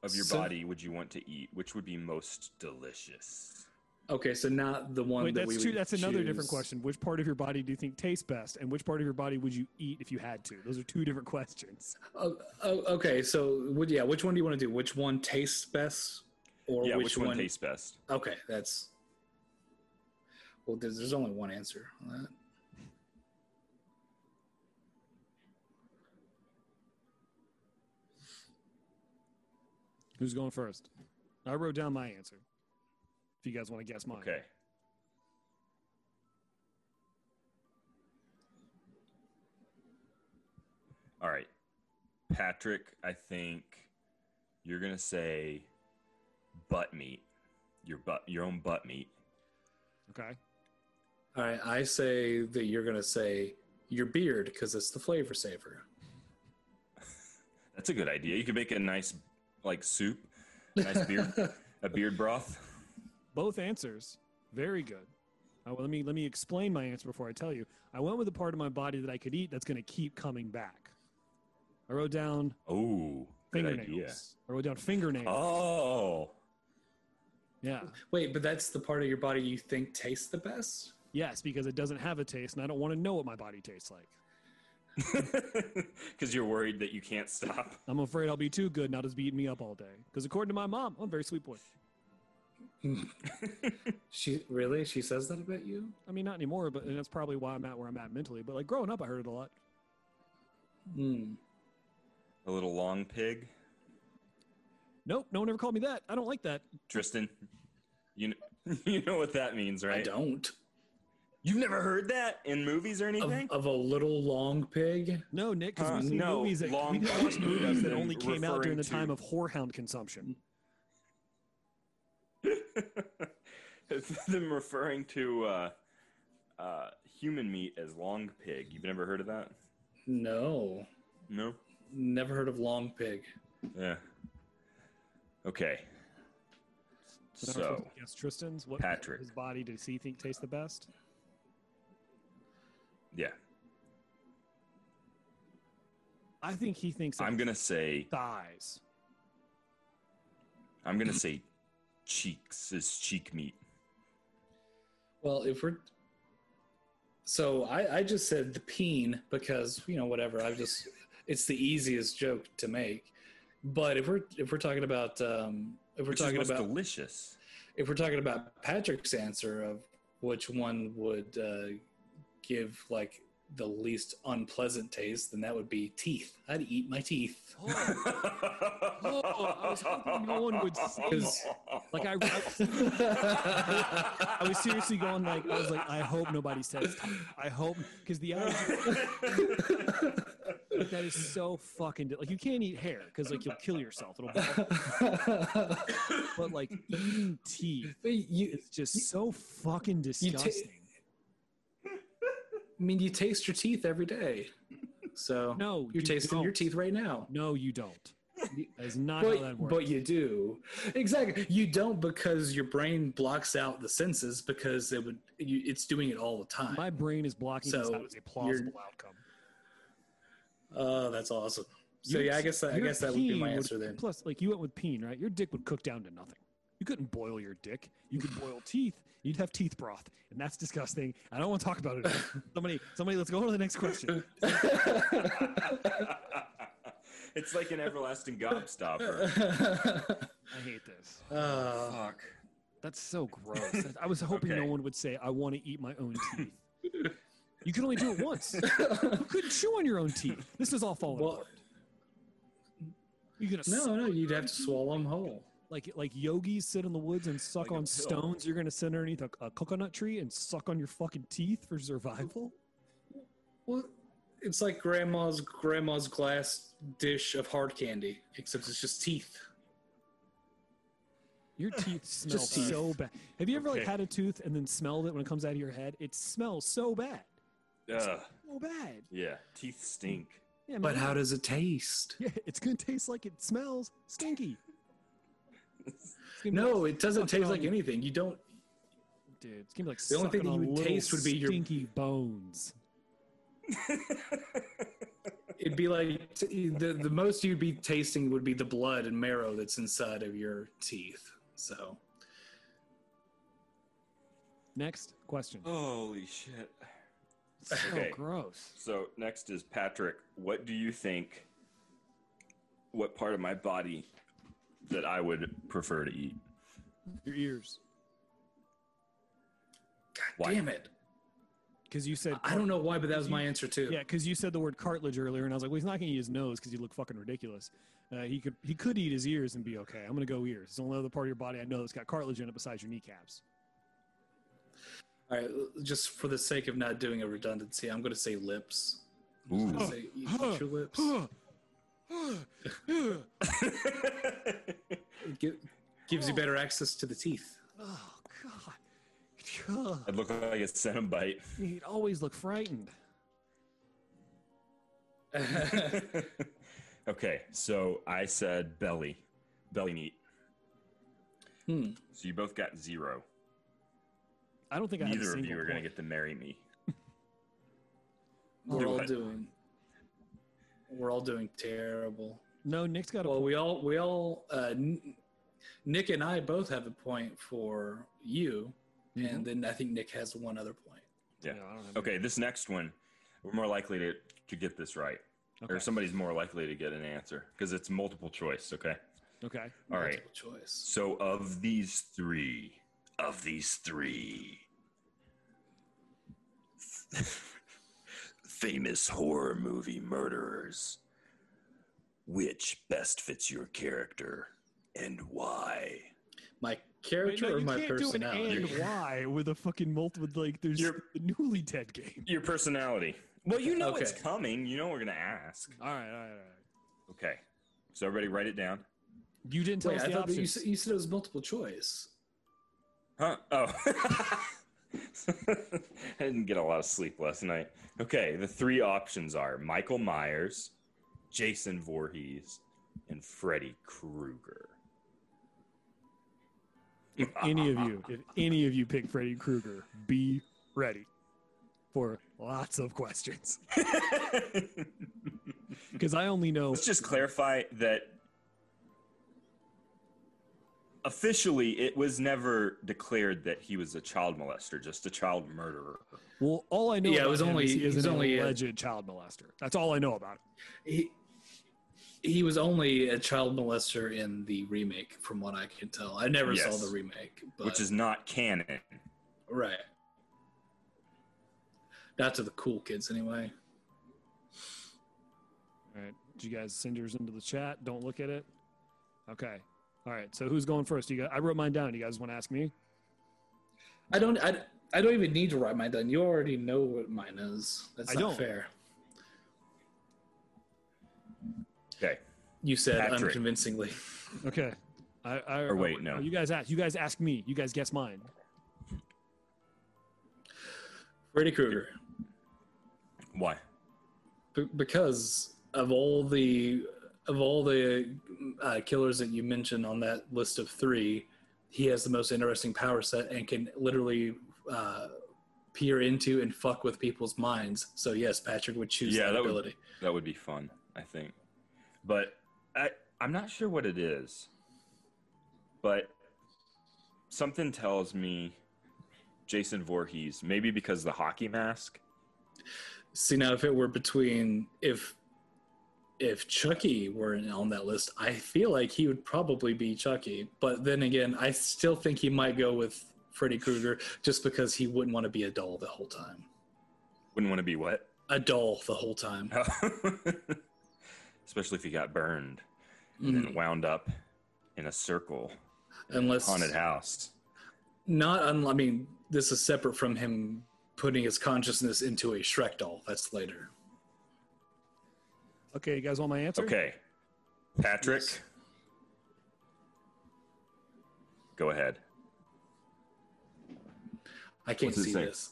of your so- body would you want to eat which would be most delicious Okay, so not the one Wait, that that's we two. would That's another different question. Which part of your body do you think tastes best, and which part of your body would you eat if you had to? Those are two different questions. Oh, oh, okay, so would yeah, which one do you want to do? Which one tastes best, or yeah which, which, one tastes best Okay, that's well. There's, there's only one answer on that. Who's going first? I wrote down my answer. If you guys want to guess mine. Okay. All right. Patrick, I think you're going to say butt meat. Your butt your own butt meat. Okay. All right, I say that you're gonna say your beard because it's the flavor saver. That's a good idea. You could make a nice like soup, a nice beard, a beard broth. Both answers. Very good. Uh, well, let me let me explain my answer before I tell you. I went with the part of my body that I could eat that's going to keep coming back. I wrote down Oh, good fingernails. I wrote down fingernails. Oh, Yeah. Wait, but that's the part of your body you think tastes the best? Yes, because it doesn't have a taste, and I don't want to know what my body tastes like. because you're worried that you can't stop. I'm afraid I'll be too good, and I'll just be eating me up all day. Because according to my mom, I'm a very sweet boy. She really? She says that about you? I mean, not anymore, but and that's probably why I'm at where I'm at mentally. But like growing up, I heard it a lot. Hmm. A little long pig, Nope, no one ever called me that. I don't like that. Tristan. You know, you know what that means, right? I don't. You've never heard that in movies or anything? of a little long pig? No, Nick, because Huh? we see No, movies that long we didn't watch movies that only came out during the time to- of horehound consumption. It's them referring to uh, uh, human meat as long pig. You've never heard of that? No. No. Never heard of long pig. Yeah. Okay. So, now we're supposed So, to guess Tristan's. What Patrick. his body does he think tastes the best? Yeah, I think he thinks I'm gonna say thighs. I'm gonna say cheeks is cheek meat. Well, if we're so I, I just said the peen because you know whatever I just it's the easiest joke to make. But if we're if we're talking about um, if we're Which talking about delicious. if we're talking about Patrick's answer of which one would uh, give like the least unpleasant taste, then that would be teeth. I'd eat my teeth. Oh, oh I was hoping no one would say that. Like I, I, I was seriously going like I was like I hope nobody says teeth. I hope because the idea that is so fucking di- like you can't eat hair because like you'll kill yourself. It'll but like eating teeth you, is just so fucking disgusting. I mean, you taste your teeth every day. So No, you're you tasting your don't. teeth right now. no, you don't. That is not how that But, works. but you do exactly. You don't because your brain blocks out the senses because it would. You, it's doing it all the time. My brain is blocking this So, out as a plausible outcome. Oh, that's awesome. So Your- yeah, I guess I your guess that would be my answer then. Plus, like you went with peen, right? Your dick would cook down to nothing. You couldn't boil your dick. You could boil teeth. You'd have teeth broth, and that's disgusting. I don't want to talk about it. somebody, somebody, let's go on to the next question. it's like an everlasting gobstopper. I hate this. Uh, Fuck. That's so gross. I was hoping no one would say, "I want to eat my own teeth." You can only do it once. you couldn't chew on your own teeth. This is all falling Well- apart. You're gonna no, no, you'd have to swallow them whole. Like like yogis sit in the woods and suck Like on stones. You're gonna sit underneath a, a coconut tree and suck on your fucking teeth for survival. Well, it's like grandma's grandma's glass dish of hard candy, except it's just teeth. Your teeth smell Just teeth. so bad. Have you ever like had a tooth and then smelled it when it comes out of your head? It smells so bad, Ugh. so bad. Yeah, teeth stink. Yeah, But man. how does it taste? Yeah, it's gonna taste like it smells stinky. It's gonna be No, like it doesn't sucking taste like anything. You don't. Dude, it's gonna be like The only thing that you would taste would be your- stinky bones. It'd be like t- the the most you'd be tasting would be the blood and marrow that's inside of your teeth. So Next question. Holy shit. so okay. gross. So next is Patrick. What do you think? What part of my body that I would prefer to eat? Your ears, God Why? damn it! because you said I don't know why, but that was my answer too. Yeah, because you said the word cartilage earlier, and I was like, well, he's not going to use his nose because you look fucking ridiculous. Uh, he could he could eat his ears and be okay. I'm gonna go ears. It's the only other part of your body I know that's got cartilage in it besides your kneecaps. All right, just for the sake of not doing a redundancy, I'm going to say lips. I'm Ooh. gonna say eat eat your lips. It gi- gives you better access to the teeth. oh God. God. I'd look like a Cenobite. He'd always look frightened. okay, so I said belly, belly meat. Hmm. So you both got zero. I don't think I had a Neither of single you are going to get to marry me. We're Do all what? doing. We're all doing terrible. No, Nick's got a Well, point. we all we all uh, Nick and I both have a point for you, and then I think Nick has one other point. Yeah. I don't Okay, this next one, we're more likely to, to get this right. Okay. Or somebody's more likely to get an answer because it's multiple choice, okay? Okay. All right. Multiple choice. So of these three, of these three famous horror movie murderers, which best fits your character and why? My character Wait, character no, or you my can't do an personality? and why with a fucking multiple like there's You're- the Newlywed game. Your personality. Well, you know it's coming. You know we're gonna ask. All right, all right, all right. Okay. So everybody write it down. You didn't tell Wait, us I the thought that you said, you said it was multiple choice. Huh? Oh. I didn't get a lot of sleep last night. Okay, the three options are Michael Myers, Jason Voorhees, and Freddy Krueger. if any of you, if any of you pick Freddy Krueger, be ready for lots of questions. Because I only know Let's just clarify that officially it was never declared that he was a child molester, just a child murderer. well, all I know Yeah, it about was him only- is he it is was an only a- alleged child molester. That's all I know about him. He he was only a child molester in the remake, from what I can tell. I never Yes. saw the remake, but Which is not canon. right. Not to the cool kids, anyway. All right, did you guys send yours into the chat? Don't look at it. Okay. All right. So who's going first? You guys, I wrote mine down. You guys want to ask me? I don't. I, I don't even need to write mine down. You already know what mine is. That's I not don't. fair. Okay. You said Patrick. unconvincingly. Okay. I, I Or wait, no. You guys ask. You guys ask me. You guys guess mine. Freddy Krueger. Why? B- because of all the of all the uh, killers that you mentioned on that list of three, he has the most interesting power set and can literally uh, peer into and fuck with people's minds. So yes, Patrick would choose Yeah, that, that would- ability. That would be fun, I think. But I I'm not sure what it is. But something tells me Jason Voorhees, maybe because the hockey mask. See now, if it were between if if Chucky were on that list, I feel like he would probably be Chucky. But then again, I still think he might go with Freddy Krueger just because he wouldn't want to be a doll the whole time. Wouldn't want to be what? A doll the whole time. Especially if he got burned and then mm-hmm. wound up in a circle, Unless haunted house. not, un- I mean, this is separate from him putting his consciousness into a Shrek doll. That's later. Okay. You guys want my answer? Okay. Patrick. Yes. Go ahead. I can't see say? this.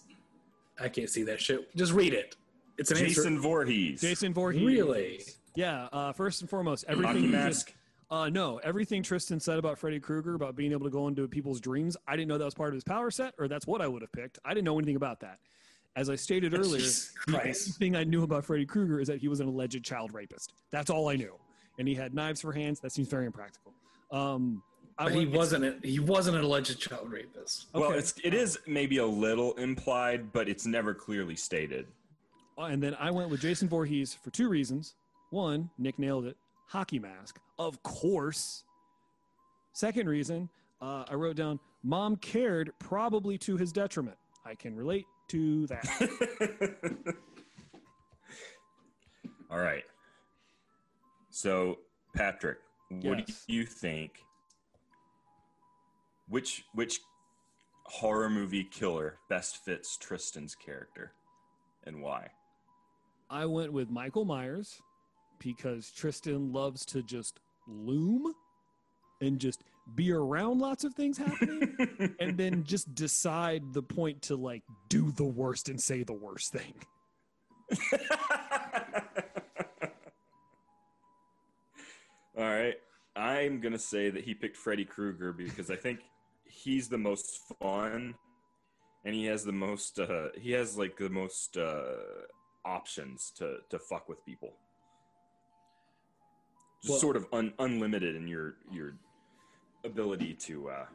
I can't see that shit. Just read it. It's an answer. Jason answer. Voorhees. Jason Voorhees. Really? Yeah. Uh, first and foremost, everything. Hockey you mask. just- uh, no, everything Tristan said about Freddy Krueger about being able to go into people's dreams. I didn't know that was part of his power set, or that's what I would have picked. I didn't know anything about that. As I stated earlier, Jesus the only thing I knew about Freddy Krueger is that he was an alleged child rapist. That's all I knew. And he had knives for hands. That seems very impractical. Um, I But he wasn't. A, he wasn't an alleged child rapist. Well, Okay. it's it is maybe a little implied, but it's never clearly stated. Uh, And then I went with Jason Voorhees for two reasons. One, Nick nailed it. Hockey mask, of course. Second reason, uh, I wrote down mom cared probably to his detriment. I can relate to that. All right. So, Patrick, what Yes. do you think? Which which horror movie killer best fits Tristan's character, and why? I went with Michael Myers because Tristan loves to just loom and just be around lots of things happening and then just decide the point to like do the worst and say the worst thing. All right. I'm going to say that he picked Freddy Krueger because I think he's the most fun and he has the most uh he has like the most uh options to to fuck with people. Just Well- sort of un, unlimited in your your ability to uh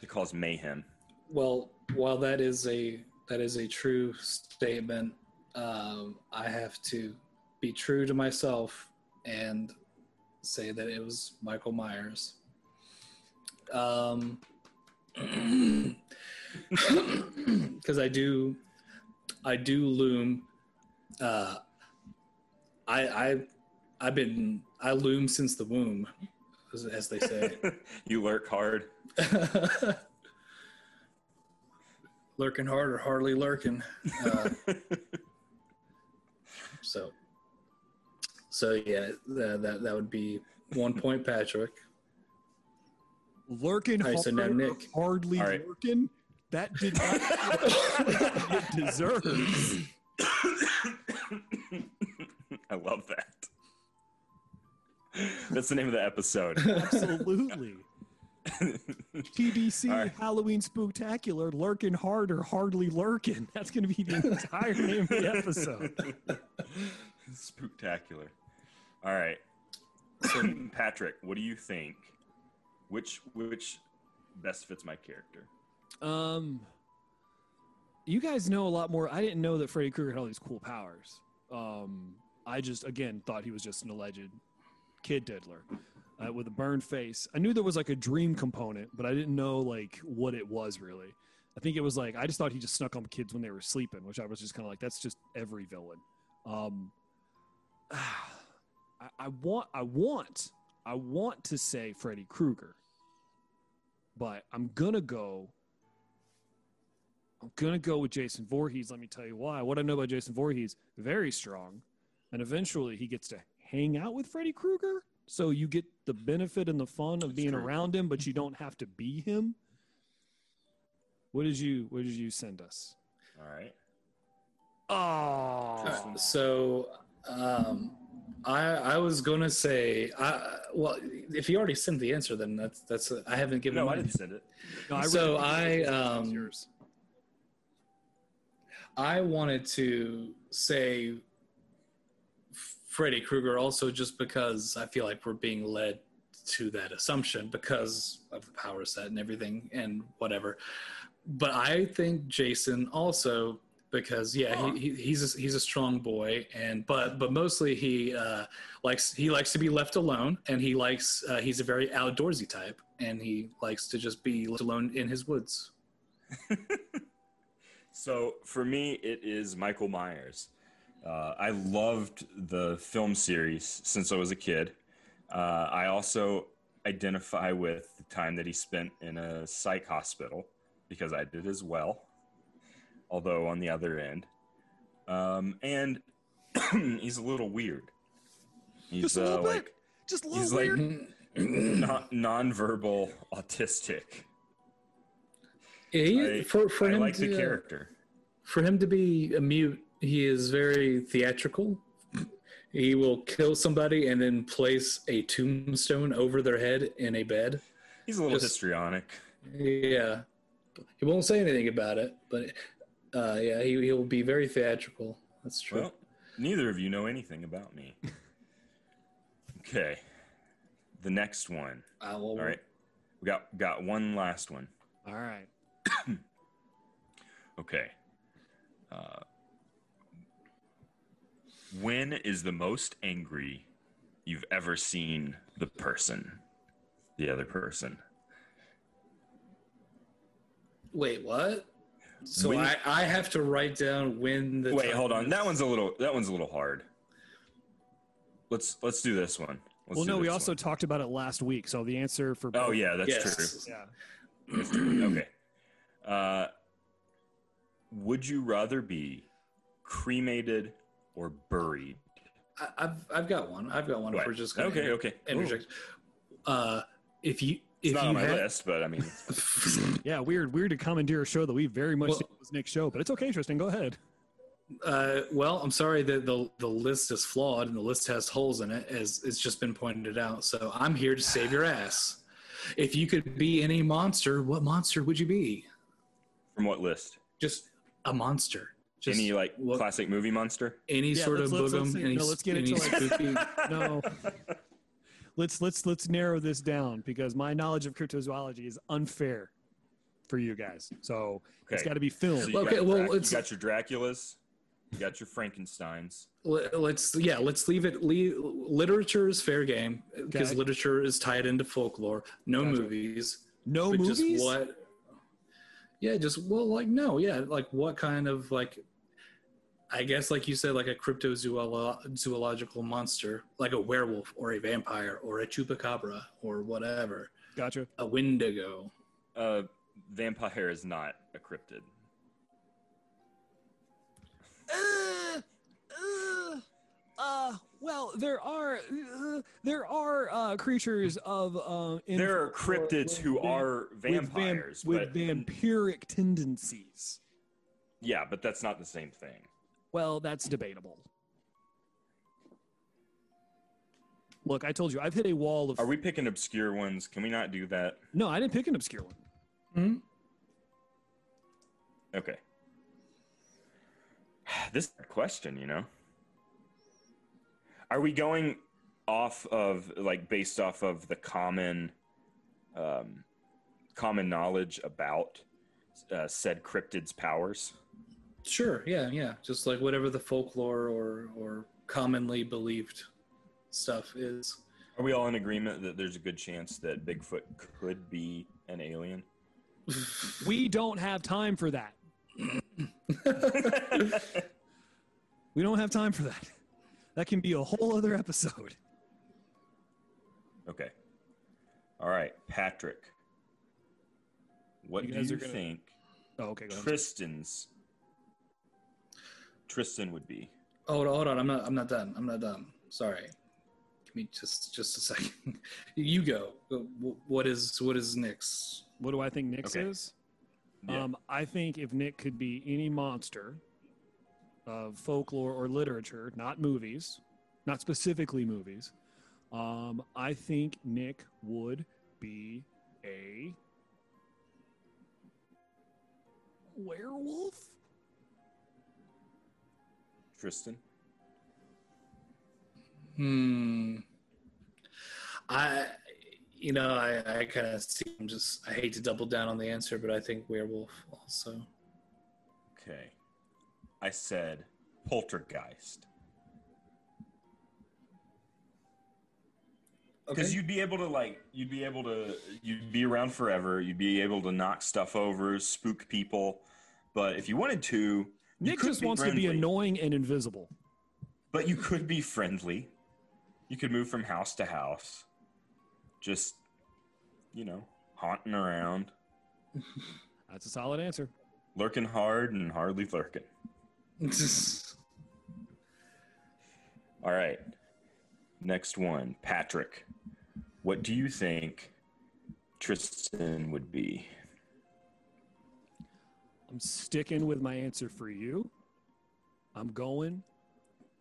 to cause mayhem. Well, while that is a that is a true statement, um, I have to be true to myself and say that it was Michael Myers. Um, because I do, I do loom. Uh, I I I've been I loom since the womb, as, as they say. you lurk hard. lurking hard or hardly lurking. Uh, so, so yeah, that, that that would be one point, Patrick. Lurking All right, so now hard, Nick. hardly All right. lurking. That did not it deserves. I love that. That's the name of the episode. Absolutely. TBC All right. Halloween Spooktacular, lurking hard or hardly lurking. That's going to be the entire name of the episode. Spooktacular. All right. Patrick, what do you think? Which which best fits my character? Um, you guys know a lot more. I didn't know that Freddy Krueger had all these cool powers. Um, I just again thought he was just an alleged kid diddler uh, with a burned face. I knew there was like a dream component, but I didn't know like what it was really. I think it was like I just thought he just snuck on kids when they were sleeping, which I was just kind of like that's just every villain. Um, I, I want, I want, I want to say Freddy Krueger, but I'm gonna go I'm gonna go with Jason Voorhees. Let me tell you why. What I know about Jason Voorhees, very strong, and eventually he gets to hang out with Freddy Krueger. So you get the benefit and the fun of being true. around him, but you don't have to be him. What did you What did you send us? All right. Oh, So, um, I I was gonna say, I well, if you already sent the answer, then that's that's I haven't given. No, I didn't send it. no, I so I, um, yours. I wanted to say Freddy Krueger also just because I feel like we're being led to that assumption because of the power set and everything and whatever. But I think Jason also because yeah he, he he's a, he's a strong boy and but but mostly he uh, likes he likes to be left alone and he likes uh, he's a very outdoorsy type and he likes to just be left alone in his woods. So for me, it is Michael Myers. Uh, I loved the film series since I was a kid. Uh, I also identify with the time that he spent in a psych hospital because I did as well, although on the other end. Um, and he's a little weird. He's just a little uh, bit, like just a little he's like weird. non- nonverbal autistic. Yeah, he, I, for for I him like to, the uh, character. for him to be a mute, he is very theatrical. He will kill somebody and then place a tombstone over their head in a bed. He's a little just- histrionic. Yeah, he won't say anything about it, but uh, yeah, he he'll be very theatrical. That's true. Well, neither of you know anything about me. okay. The next one. Well, All right. We got got one last one. All right. Okay. Uh, when is the most angry you've ever seen the person? The other person. Wait, what? So When- I, I have to write down when the Wait, time hold on. is. That one's a little that one's a little hard. Let's let's do this one. Let's well, no, we also one. talked about it last week. So the answer for Oh yeah, that's Yes. yeah. true. okay. Uh, would you rather be cremated or buried? I, I've I've got one. I've got one. If we're just gonna Okay, okay. interject. Uh, if you It's if not you on my had, list, but I mean, Yeah, weird, weird to commandeer a show that we very much Well- think was Nick's show, but it's okay, Tristan. Go ahead. Uh, well, I'm sorry that the the list is flawed and the list has holes in it, as it's just been pointed out. So I'm here to save your ass. If you could be any monster, what monster would you be? from what list? Just a monster. Just Any like what- classic movie monster? any Yeah, sort let's- of boogum. let's- no, let's get any into, like- spooky. No. let's let's let's narrow this down because my knowledge of cryptozoology is unfair for you guys. So it's got to be filmed. So you, Okay, got well, Drac- you got your Draculas, you got your Frankenstein's. Let- let's yeah let's leave it leave, literature is fair game because Okay. literature is tied into folklore no Gotcha. movies no movies. just what yeah just well like no yeah like what kind of like i guess like you said like a cryptozoological monster like a werewolf or a vampire or a chupacabra or whatever Gotcha. a wendigo Uh, vampire is not a cryptid. Uh, uh, uh, well, there are uh, there are uh, creatures of uh, in- There are cryptids who with- are with vam- vampires, with, but vampiric tendencies. yeah, but that's not the same thing. Well, that's debatable. Look, I told you, I've hit a wall of. Are we picking obscure ones? Can we not do that? No, I didn't pick an obscure one. Hmm? Okay. This is a question, you know. Are we going off of like based off of the common um, common knowledge about uh, said cryptid's powers? Sure yeah yeah just like whatever the folklore or or commonly believed stuff is Are we all in agreement that there's a good chance that Bigfoot could be an alien? We don't have time for that. We don't have time for that. That can be a whole other episode. Okay. All right, Patrick. What You do you gonna- think Oh, okay, go ahead. Tristan's Tristan would be? Hold on, hold on. I'm not. I'm not done. I'm not done. Sorry. Give me just just a second. you go. What is what is Nick's? What do I think Nick's Okay. is? Yeah. Um, I think if Nick could be any monster of folklore or literature, not movies, not specifically movies, um, I think Nick would be a werewolf. Tristan? Hmm. I, you know, I I kind of see. I'm just. I hate to double down on the answer, but I think werewolf also. Okay. I said poltergeist. Because you'd be able to like you'd be able to you'd be around forever, you'd be able to knock stuff over, spook people. But if you wanted to, Nick just wants to be annoying and invisible. But you could be friendly. You could move from house to house. Just, you know, haunting around, That's a solid answer. lurking hard and hardly lurking. All right. Next one, Patrick. What do you think Tristan would be? I'm sticking with my answer for you. I'm going.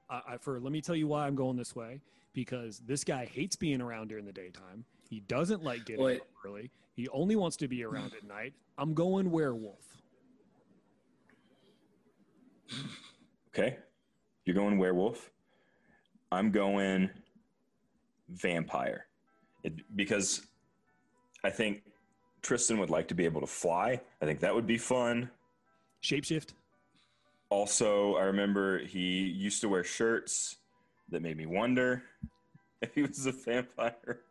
I, I, for let me tell you why I'm going this way because this guy hates being around during the daytime. He doesn't like getting Wait. up early. He only wants to be around at night. I'm going werewolf. Okay. You're going werewolf. I'm going vampire. It, because I think Tristan would like to be able to fly. I think that would be fun. Shapeshift. Also, I remember he used to wear shirts that made me wonder if he was a vampire.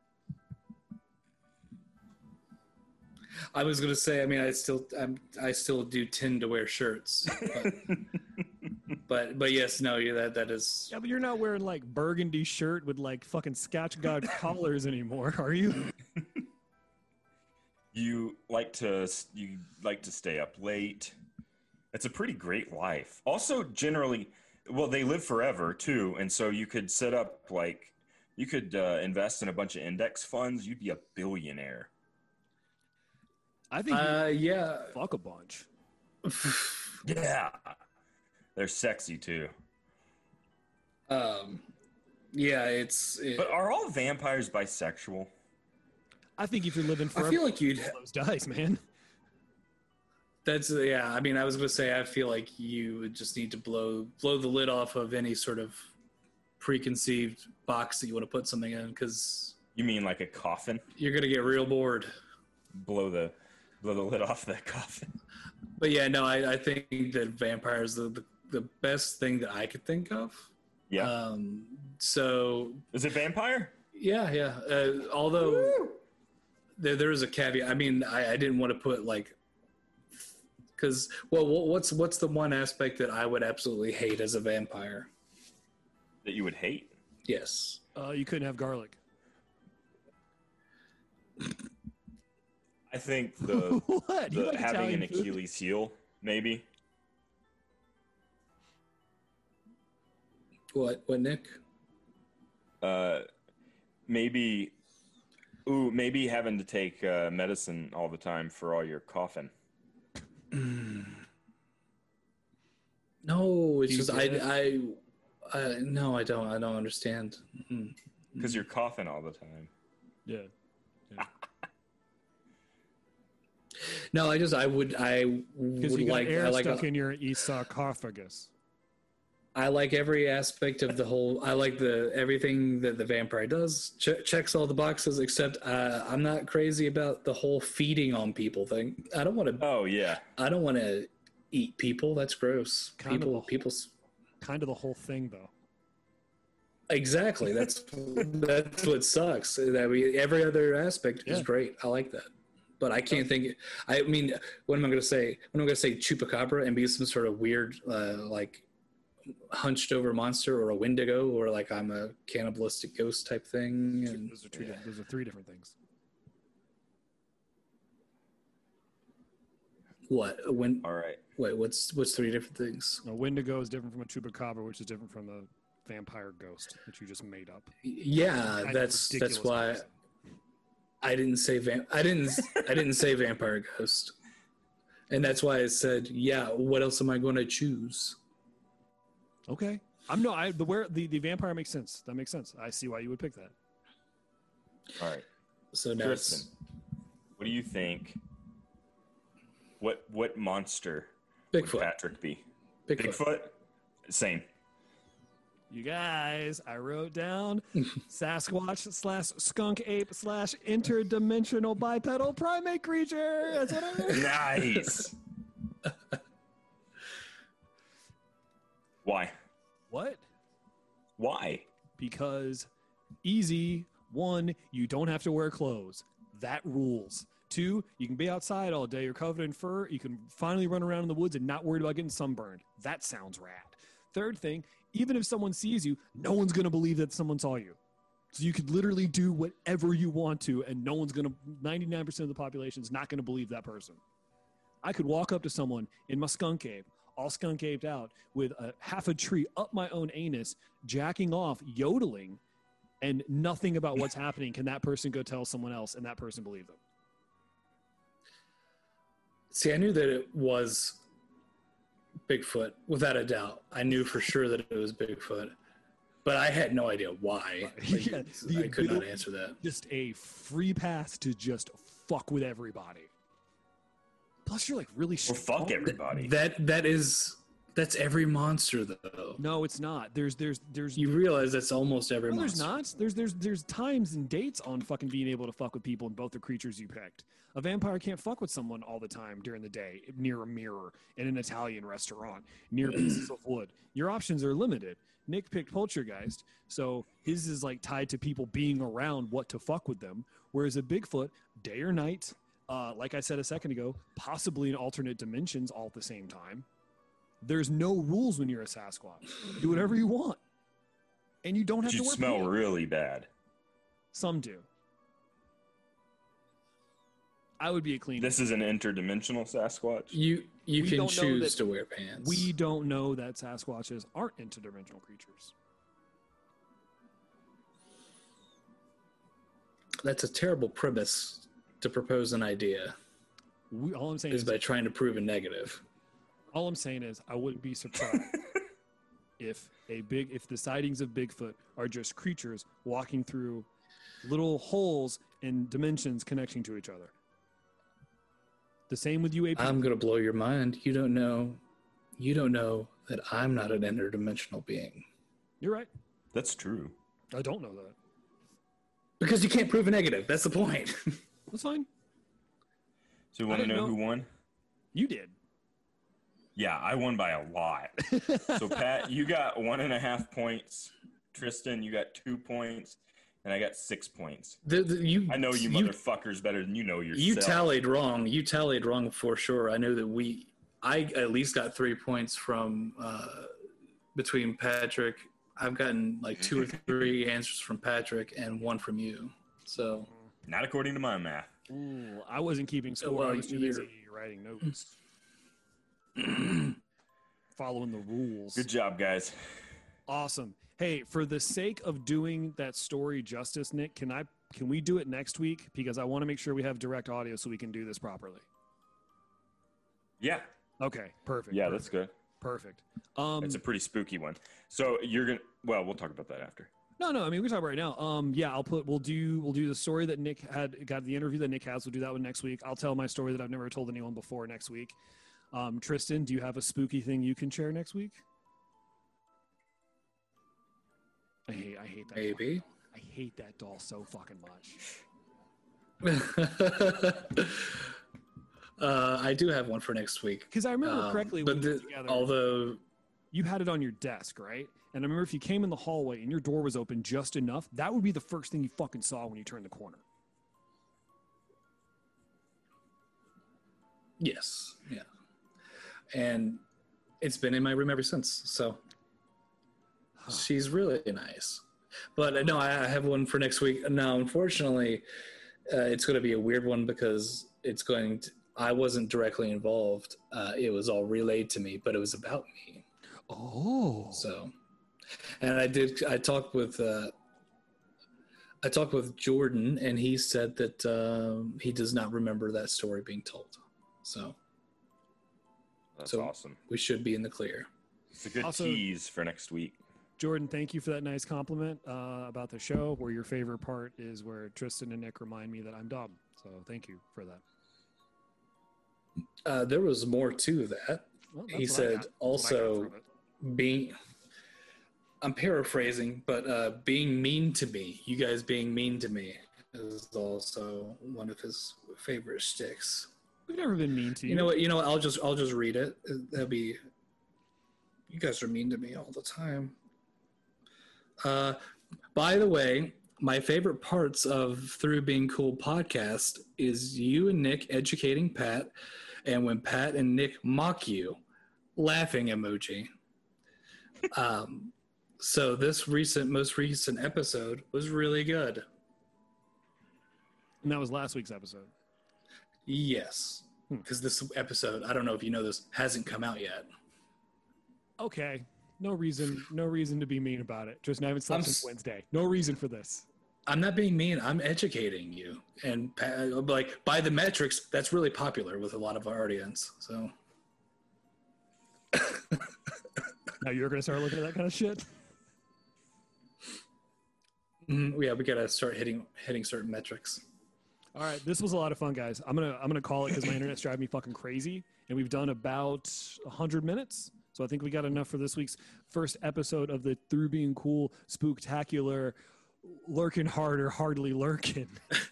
I was gonna say. I mean, I still. I'm. I still do tend to wear shirts, but, but but yes, no, yeah, that that is. Yeah, but you're not wearing like burgundy shirt with like fucking Scotch God collars anymore, are you? You like to you like to stay up late. It's a pretty great life. Also, generally, well, they live forever too, and so you could set up like you could uh, invest in a bunch of index funds. You'd be a billionaire. I think Uh, yeah. fuck a bunch. Yeah, they're sexy too. Um, yeah, it's. It, But are all vampires bisexual? I think if you're living forever, I feel like you'd. those dice, man. That's yeah. I mean, I was gonna say I feel like you would just need to blow blow the lid off of any sort of preconceived box that you want to put something in because You mean like a coffin? you're gonna get real bored. Blow the blow the lid off that coffin. But yeah, no, I, I think that vampires the, the the best thing that I could think of. Yeah. Um, so Is it vampire? yeah, yeah. Uh, although there there is a caveat. I mean, I, I didn't want to put like because well, what's what's the one aspect that I would absolutely hate as a vampire? That you would hate? Yes. Uh, you couldn't have garlic. I think the, what? The like having Italian an food? Achilles heel, maybe. What what Nick? Uh, maybe. Ooh, maybe having to take uh, medicine all the time for all your coughing. No, it's Do you just get I, I I no, I don't I don't understand. Mm. Because you're coughing all the time. Yeah. No, I just I would I would you got like air I like stuck in your esophagus. I like every aspect of the whole. I like the everything that the vampire does. Ch- checks all the boxes, except uh, I'm not crazy about the whole feeding on people thing. I don't want to. Oh yeah, I don't want to eat people. That's gross. Kind of people. whole- People's Kind of the whole thing, though. exactly. That's that's what sucks. That we every other aspect is great. I like that. But I can't think. I mean, what am I going to say? When am I going to say chupacabra and be some sort of weird, uh, like hunched over monster or a wendigo or like I'm a cannibalistic ghost type thing? And Those are two. Different, those are three different things. what? When? all right. Wait, what's what's three different things? A Wendigo is different from a chupacabra, which is different from a vampire ghost that you just made up. Yeah, Kind that's that's why comparison. I didn't say vamp. I didn't. I didn't say vampire ghost, and that's why I said, yeah. What else am I going to choose? Okay. I'm no. I the where the, the vampire makes sense. That makes sense. I see why you would pick that. All right. So now Tristan, it's what do you think? What what monster would Bigfoot. Patrick be? Bigfoot. Bigfoot. Same. You guys, I wrote down Sasquatch slash skunk ape slash interdimensional bipedal primate creature. That's what I wrote. Nice. Why? What? Why? Because easy. One, you don't have to wear clothes. That rules. Two, you can be outside all day. You're covered in fur. You can finally run around in the woods and not worried about getting sunburned. That sounds rad. Third thing, even if someone sees you, no one's going to believe that someone saw you. So you could literally do whatever you want to, and no one's going to, 99% of the population is not going to believe that person. I could walk up to someone in my skunk ape, all skunk aped out, with a half a tree up my own anus, jacking off, yodeling, and nothing about what's happening. Can that person go tell someone else, and that person believe them? See, I knew that it was Bigfoot without a doubt. I knew for sure that it was Bigfoot, but I had no idea why. Like, Yeah, I could not answer that. Just a free pass to just fuck with everybody. Plus, you're like really Or strong. fuck everybody. That that is that's every monster though. No, it's not. There's there's there's You realize that's almost every No, there's not. There's there's there's times and dates on fucking being able to fuck with people and both the creatures you picked. A vampire can't fuck with someone all the time during the day near a mirror in an Italian restaurant near pieces of wood. Your options are limited. Nick picked Poltergeist, so his is like tied to people being around what to fuck with them. Whereas a Bigfoot, day or night, uh, like I said a second ago, possibly in alternate dimensions all at the same time. there's no rules when you're a Sasquatch. Do whatever you want, and you don't have you to wear smell pants. really bad. Some do. I would be a clean. This is an interdimensional Sasquatch. You you We can choose that- to wear pants. we don't know that Sasquatches aren't interdimensional creatures. That's a terrible premise to propose an idea We, all I'm saying is is, by trying to prove a negative. all I'm saying is, I wouldn't be surprised if a big, if the sightings of Bigfoot are just creatures walking through little holes in dimensions connecting to each other. The same with UAP. I'm gonna blow your mind. You don't know you don't know that I'm not an interdimensional being. You're right. That's true. I don't know that. Because you can't prove a negative. That's the point. That's fine. So you want to know, know- who won? You did. Yeah, I won by a lot. so Pat, you got one and a half points. Tristan, you got two points, and I got six points. The- the- you, I know you, you motherfuckers better than you know yourself. You tallied wrong. You tallied wrong for sure. I know that we. I at least got three points from uh, between Patrick. I've gotten like two or three answers from Patrick and one from you. So Not according to my math. Ooh, I wasn't keeping score. well, I was too you're- busy writing notes. Following the rules. Good job, guys. Awesome. Hey, for the sake of doing that story justice, Nick, can I can we do it next week? Because I want to make sure we have direct audio so we can do this properly. Yeah, Okay, perfect. yeah, perfect, that's good. perfect. Um, It's a pretty spooky one. So you're gonna. Well, we'll talk about that after. No, no. I mean, we can talk about right now. Um, yeah, I'll put. We'll do. We'll do the story that Nick had. Got the interview that Nick has. We'll do that one next week. I'll tell my story that I've never told anyone before next week. Um, Tristan, do you have a spooky thing you can share next week? I hate. I hate that. doll. maybe. I hate that doll so fucking much. uh, I do have one for next week. Because I remember Um, correctly, but the- together, although you had it on your desk, right? And I remember if you came in the hallway and your door was open just enough, that would be the first thing you fucking saw when you turned the corner. yes, yeah, and it's been in my room ever since. So she's really nice. But uh, no, I I have one for next week. Now, unfortunately, uh, it's going to be a weird one because it's going to. I wasn't directly involved. Uh, it was all relayed to me, but it was about me. Oh, So, and I did. I talked with. Uh, I talked with Jordan, and he said that um, he does not remember that story being told. So That's So- awesome. we should be in the clear. It's a good Also- tease for next week. Jordan, thank you for that nice compliment uh, about the show. Where your favorite part is where Tristan and Nick remind me that I'm dumb. So thank you for that. Uh, there was more to that. Well, He that's what I said got. I also from it. Being. I'm paraphrasing, but uh, being mean to me, you guys being mean to me, is also one of his favorite sticks. we've never been mean to you. You know what? You know what? I'll just I'll just read it. That'll be. You guys are mean to me all the time. Uh, by the way, my favorite parts of Through Being Cool podcast is you and Nick educating Pat, and when Pat and Nick mock you, laughing emoji. Um, so this recent, most recent episode was really good. And that was last week's episode. Yes, Hmm. because this episode, I don't know if you know this, hasn't come out yet. Okay. No reason. No reason to be mean about it. Tristan, I haven't slept I'm since s- Wednesday. No reason for this. I'm not being mean. I'm educating you, and like by the metrics, that's really popular with a lot of our audience. So Now you're gonna start looking at that kind of shit. mhm, yeah, we gotta start hitting hitting certain metrics. All right, this was a lot of fun, guys. I'm gonna I'm gonna call it because my internet's driving me fucking crazy, and we've done about hundred minutes. So I think we got enough for this week's first episode of the Through Being Cool Spooktacular, lurking harder, hardly lurking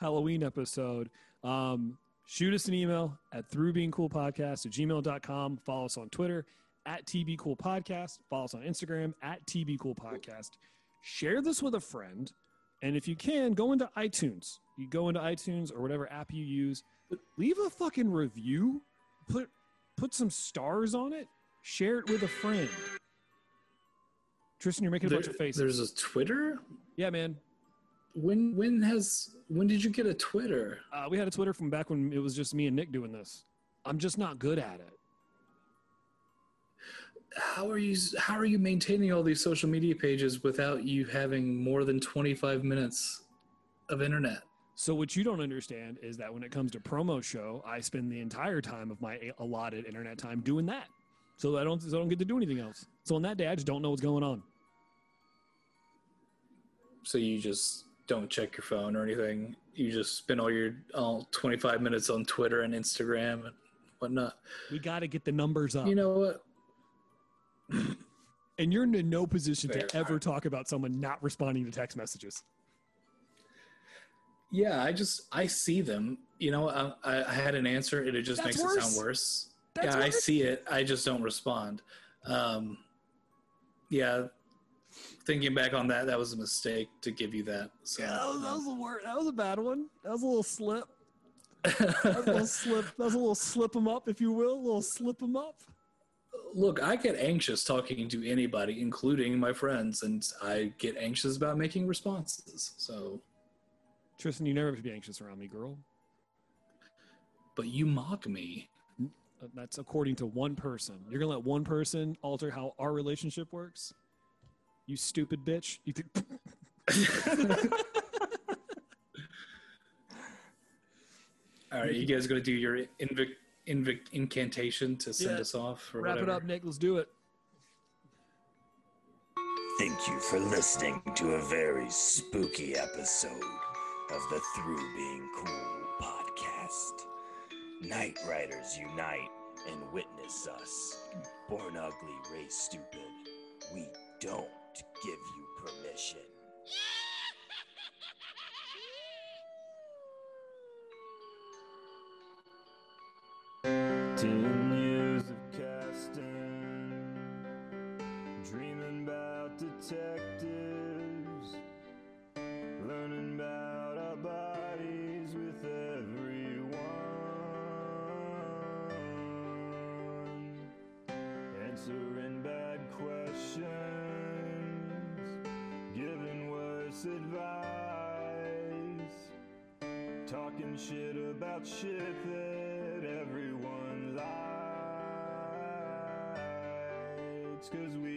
Halloween episode. Um, shoot us an email at throughbeingcoolpodcast at gmail.com. Follow us on Twitter at TB Cool Podcast. Follow us on Instagram at TB Cool Podcast. Share this with a friend. And if you can, go into iTunes. You go into iTunes or whatever app you use, leave a fucking review. Put put some stars on it, share it with a friend. Tristan, you're making a There- bunch of faces. There's a Twitter. Yeah, man. When when has when did you get a Twitter? Uh, we had a Twitter from back when it was just me and Nick doing this. I'm just not good at it. How are you how are you maintaining all these social media pages without you having more than 25 minutes of internet? So what you don't understand is that when it comes to promo show, I spend the entire time of my allotted internet time doing that. So I don't so I don't get to do anything else. So on that day, I just don't know what's going on. So you just don't check your phone or anything. You just spend all your all 25 minutes on Twitter and Instagram and whatnot. We got to get the numbers up. You know what? and you're in no position Fair. to ever talk about someone not responding to text messages. Yeah, I just I see them. You know, I, I had an answer, and it just That's makes it sound worse. That's yeah, I see it. I just don't respond. Um, yeah, thinking back on that, that was a mistake to give you that. So, Yeah, that was, that was a word. That was a bad one. That was a little slip. That was a little slip. That was a little slip slip 'em up, if you will. A little slip 'em up. Look, I get anxious talking to anybody, including my friends, and I get anxious about making responses. So, Tristan, you never have to be anxious around me, girl. but you mock me. Uh, That's according to one person. You're gonna let one person alter how our relationship works? You stupid bitch. You think All right, you guys going to do your invic, invic, incantation to send Yeah. us off or wrap it up, Nick? Let's do it. Thank you for listening to a very spooky episode of the Through Being Cool podcast. Night Riders unite and witness us. Born ugly, raised stupid. We don't give you permission. shit that everyone likes. Cause we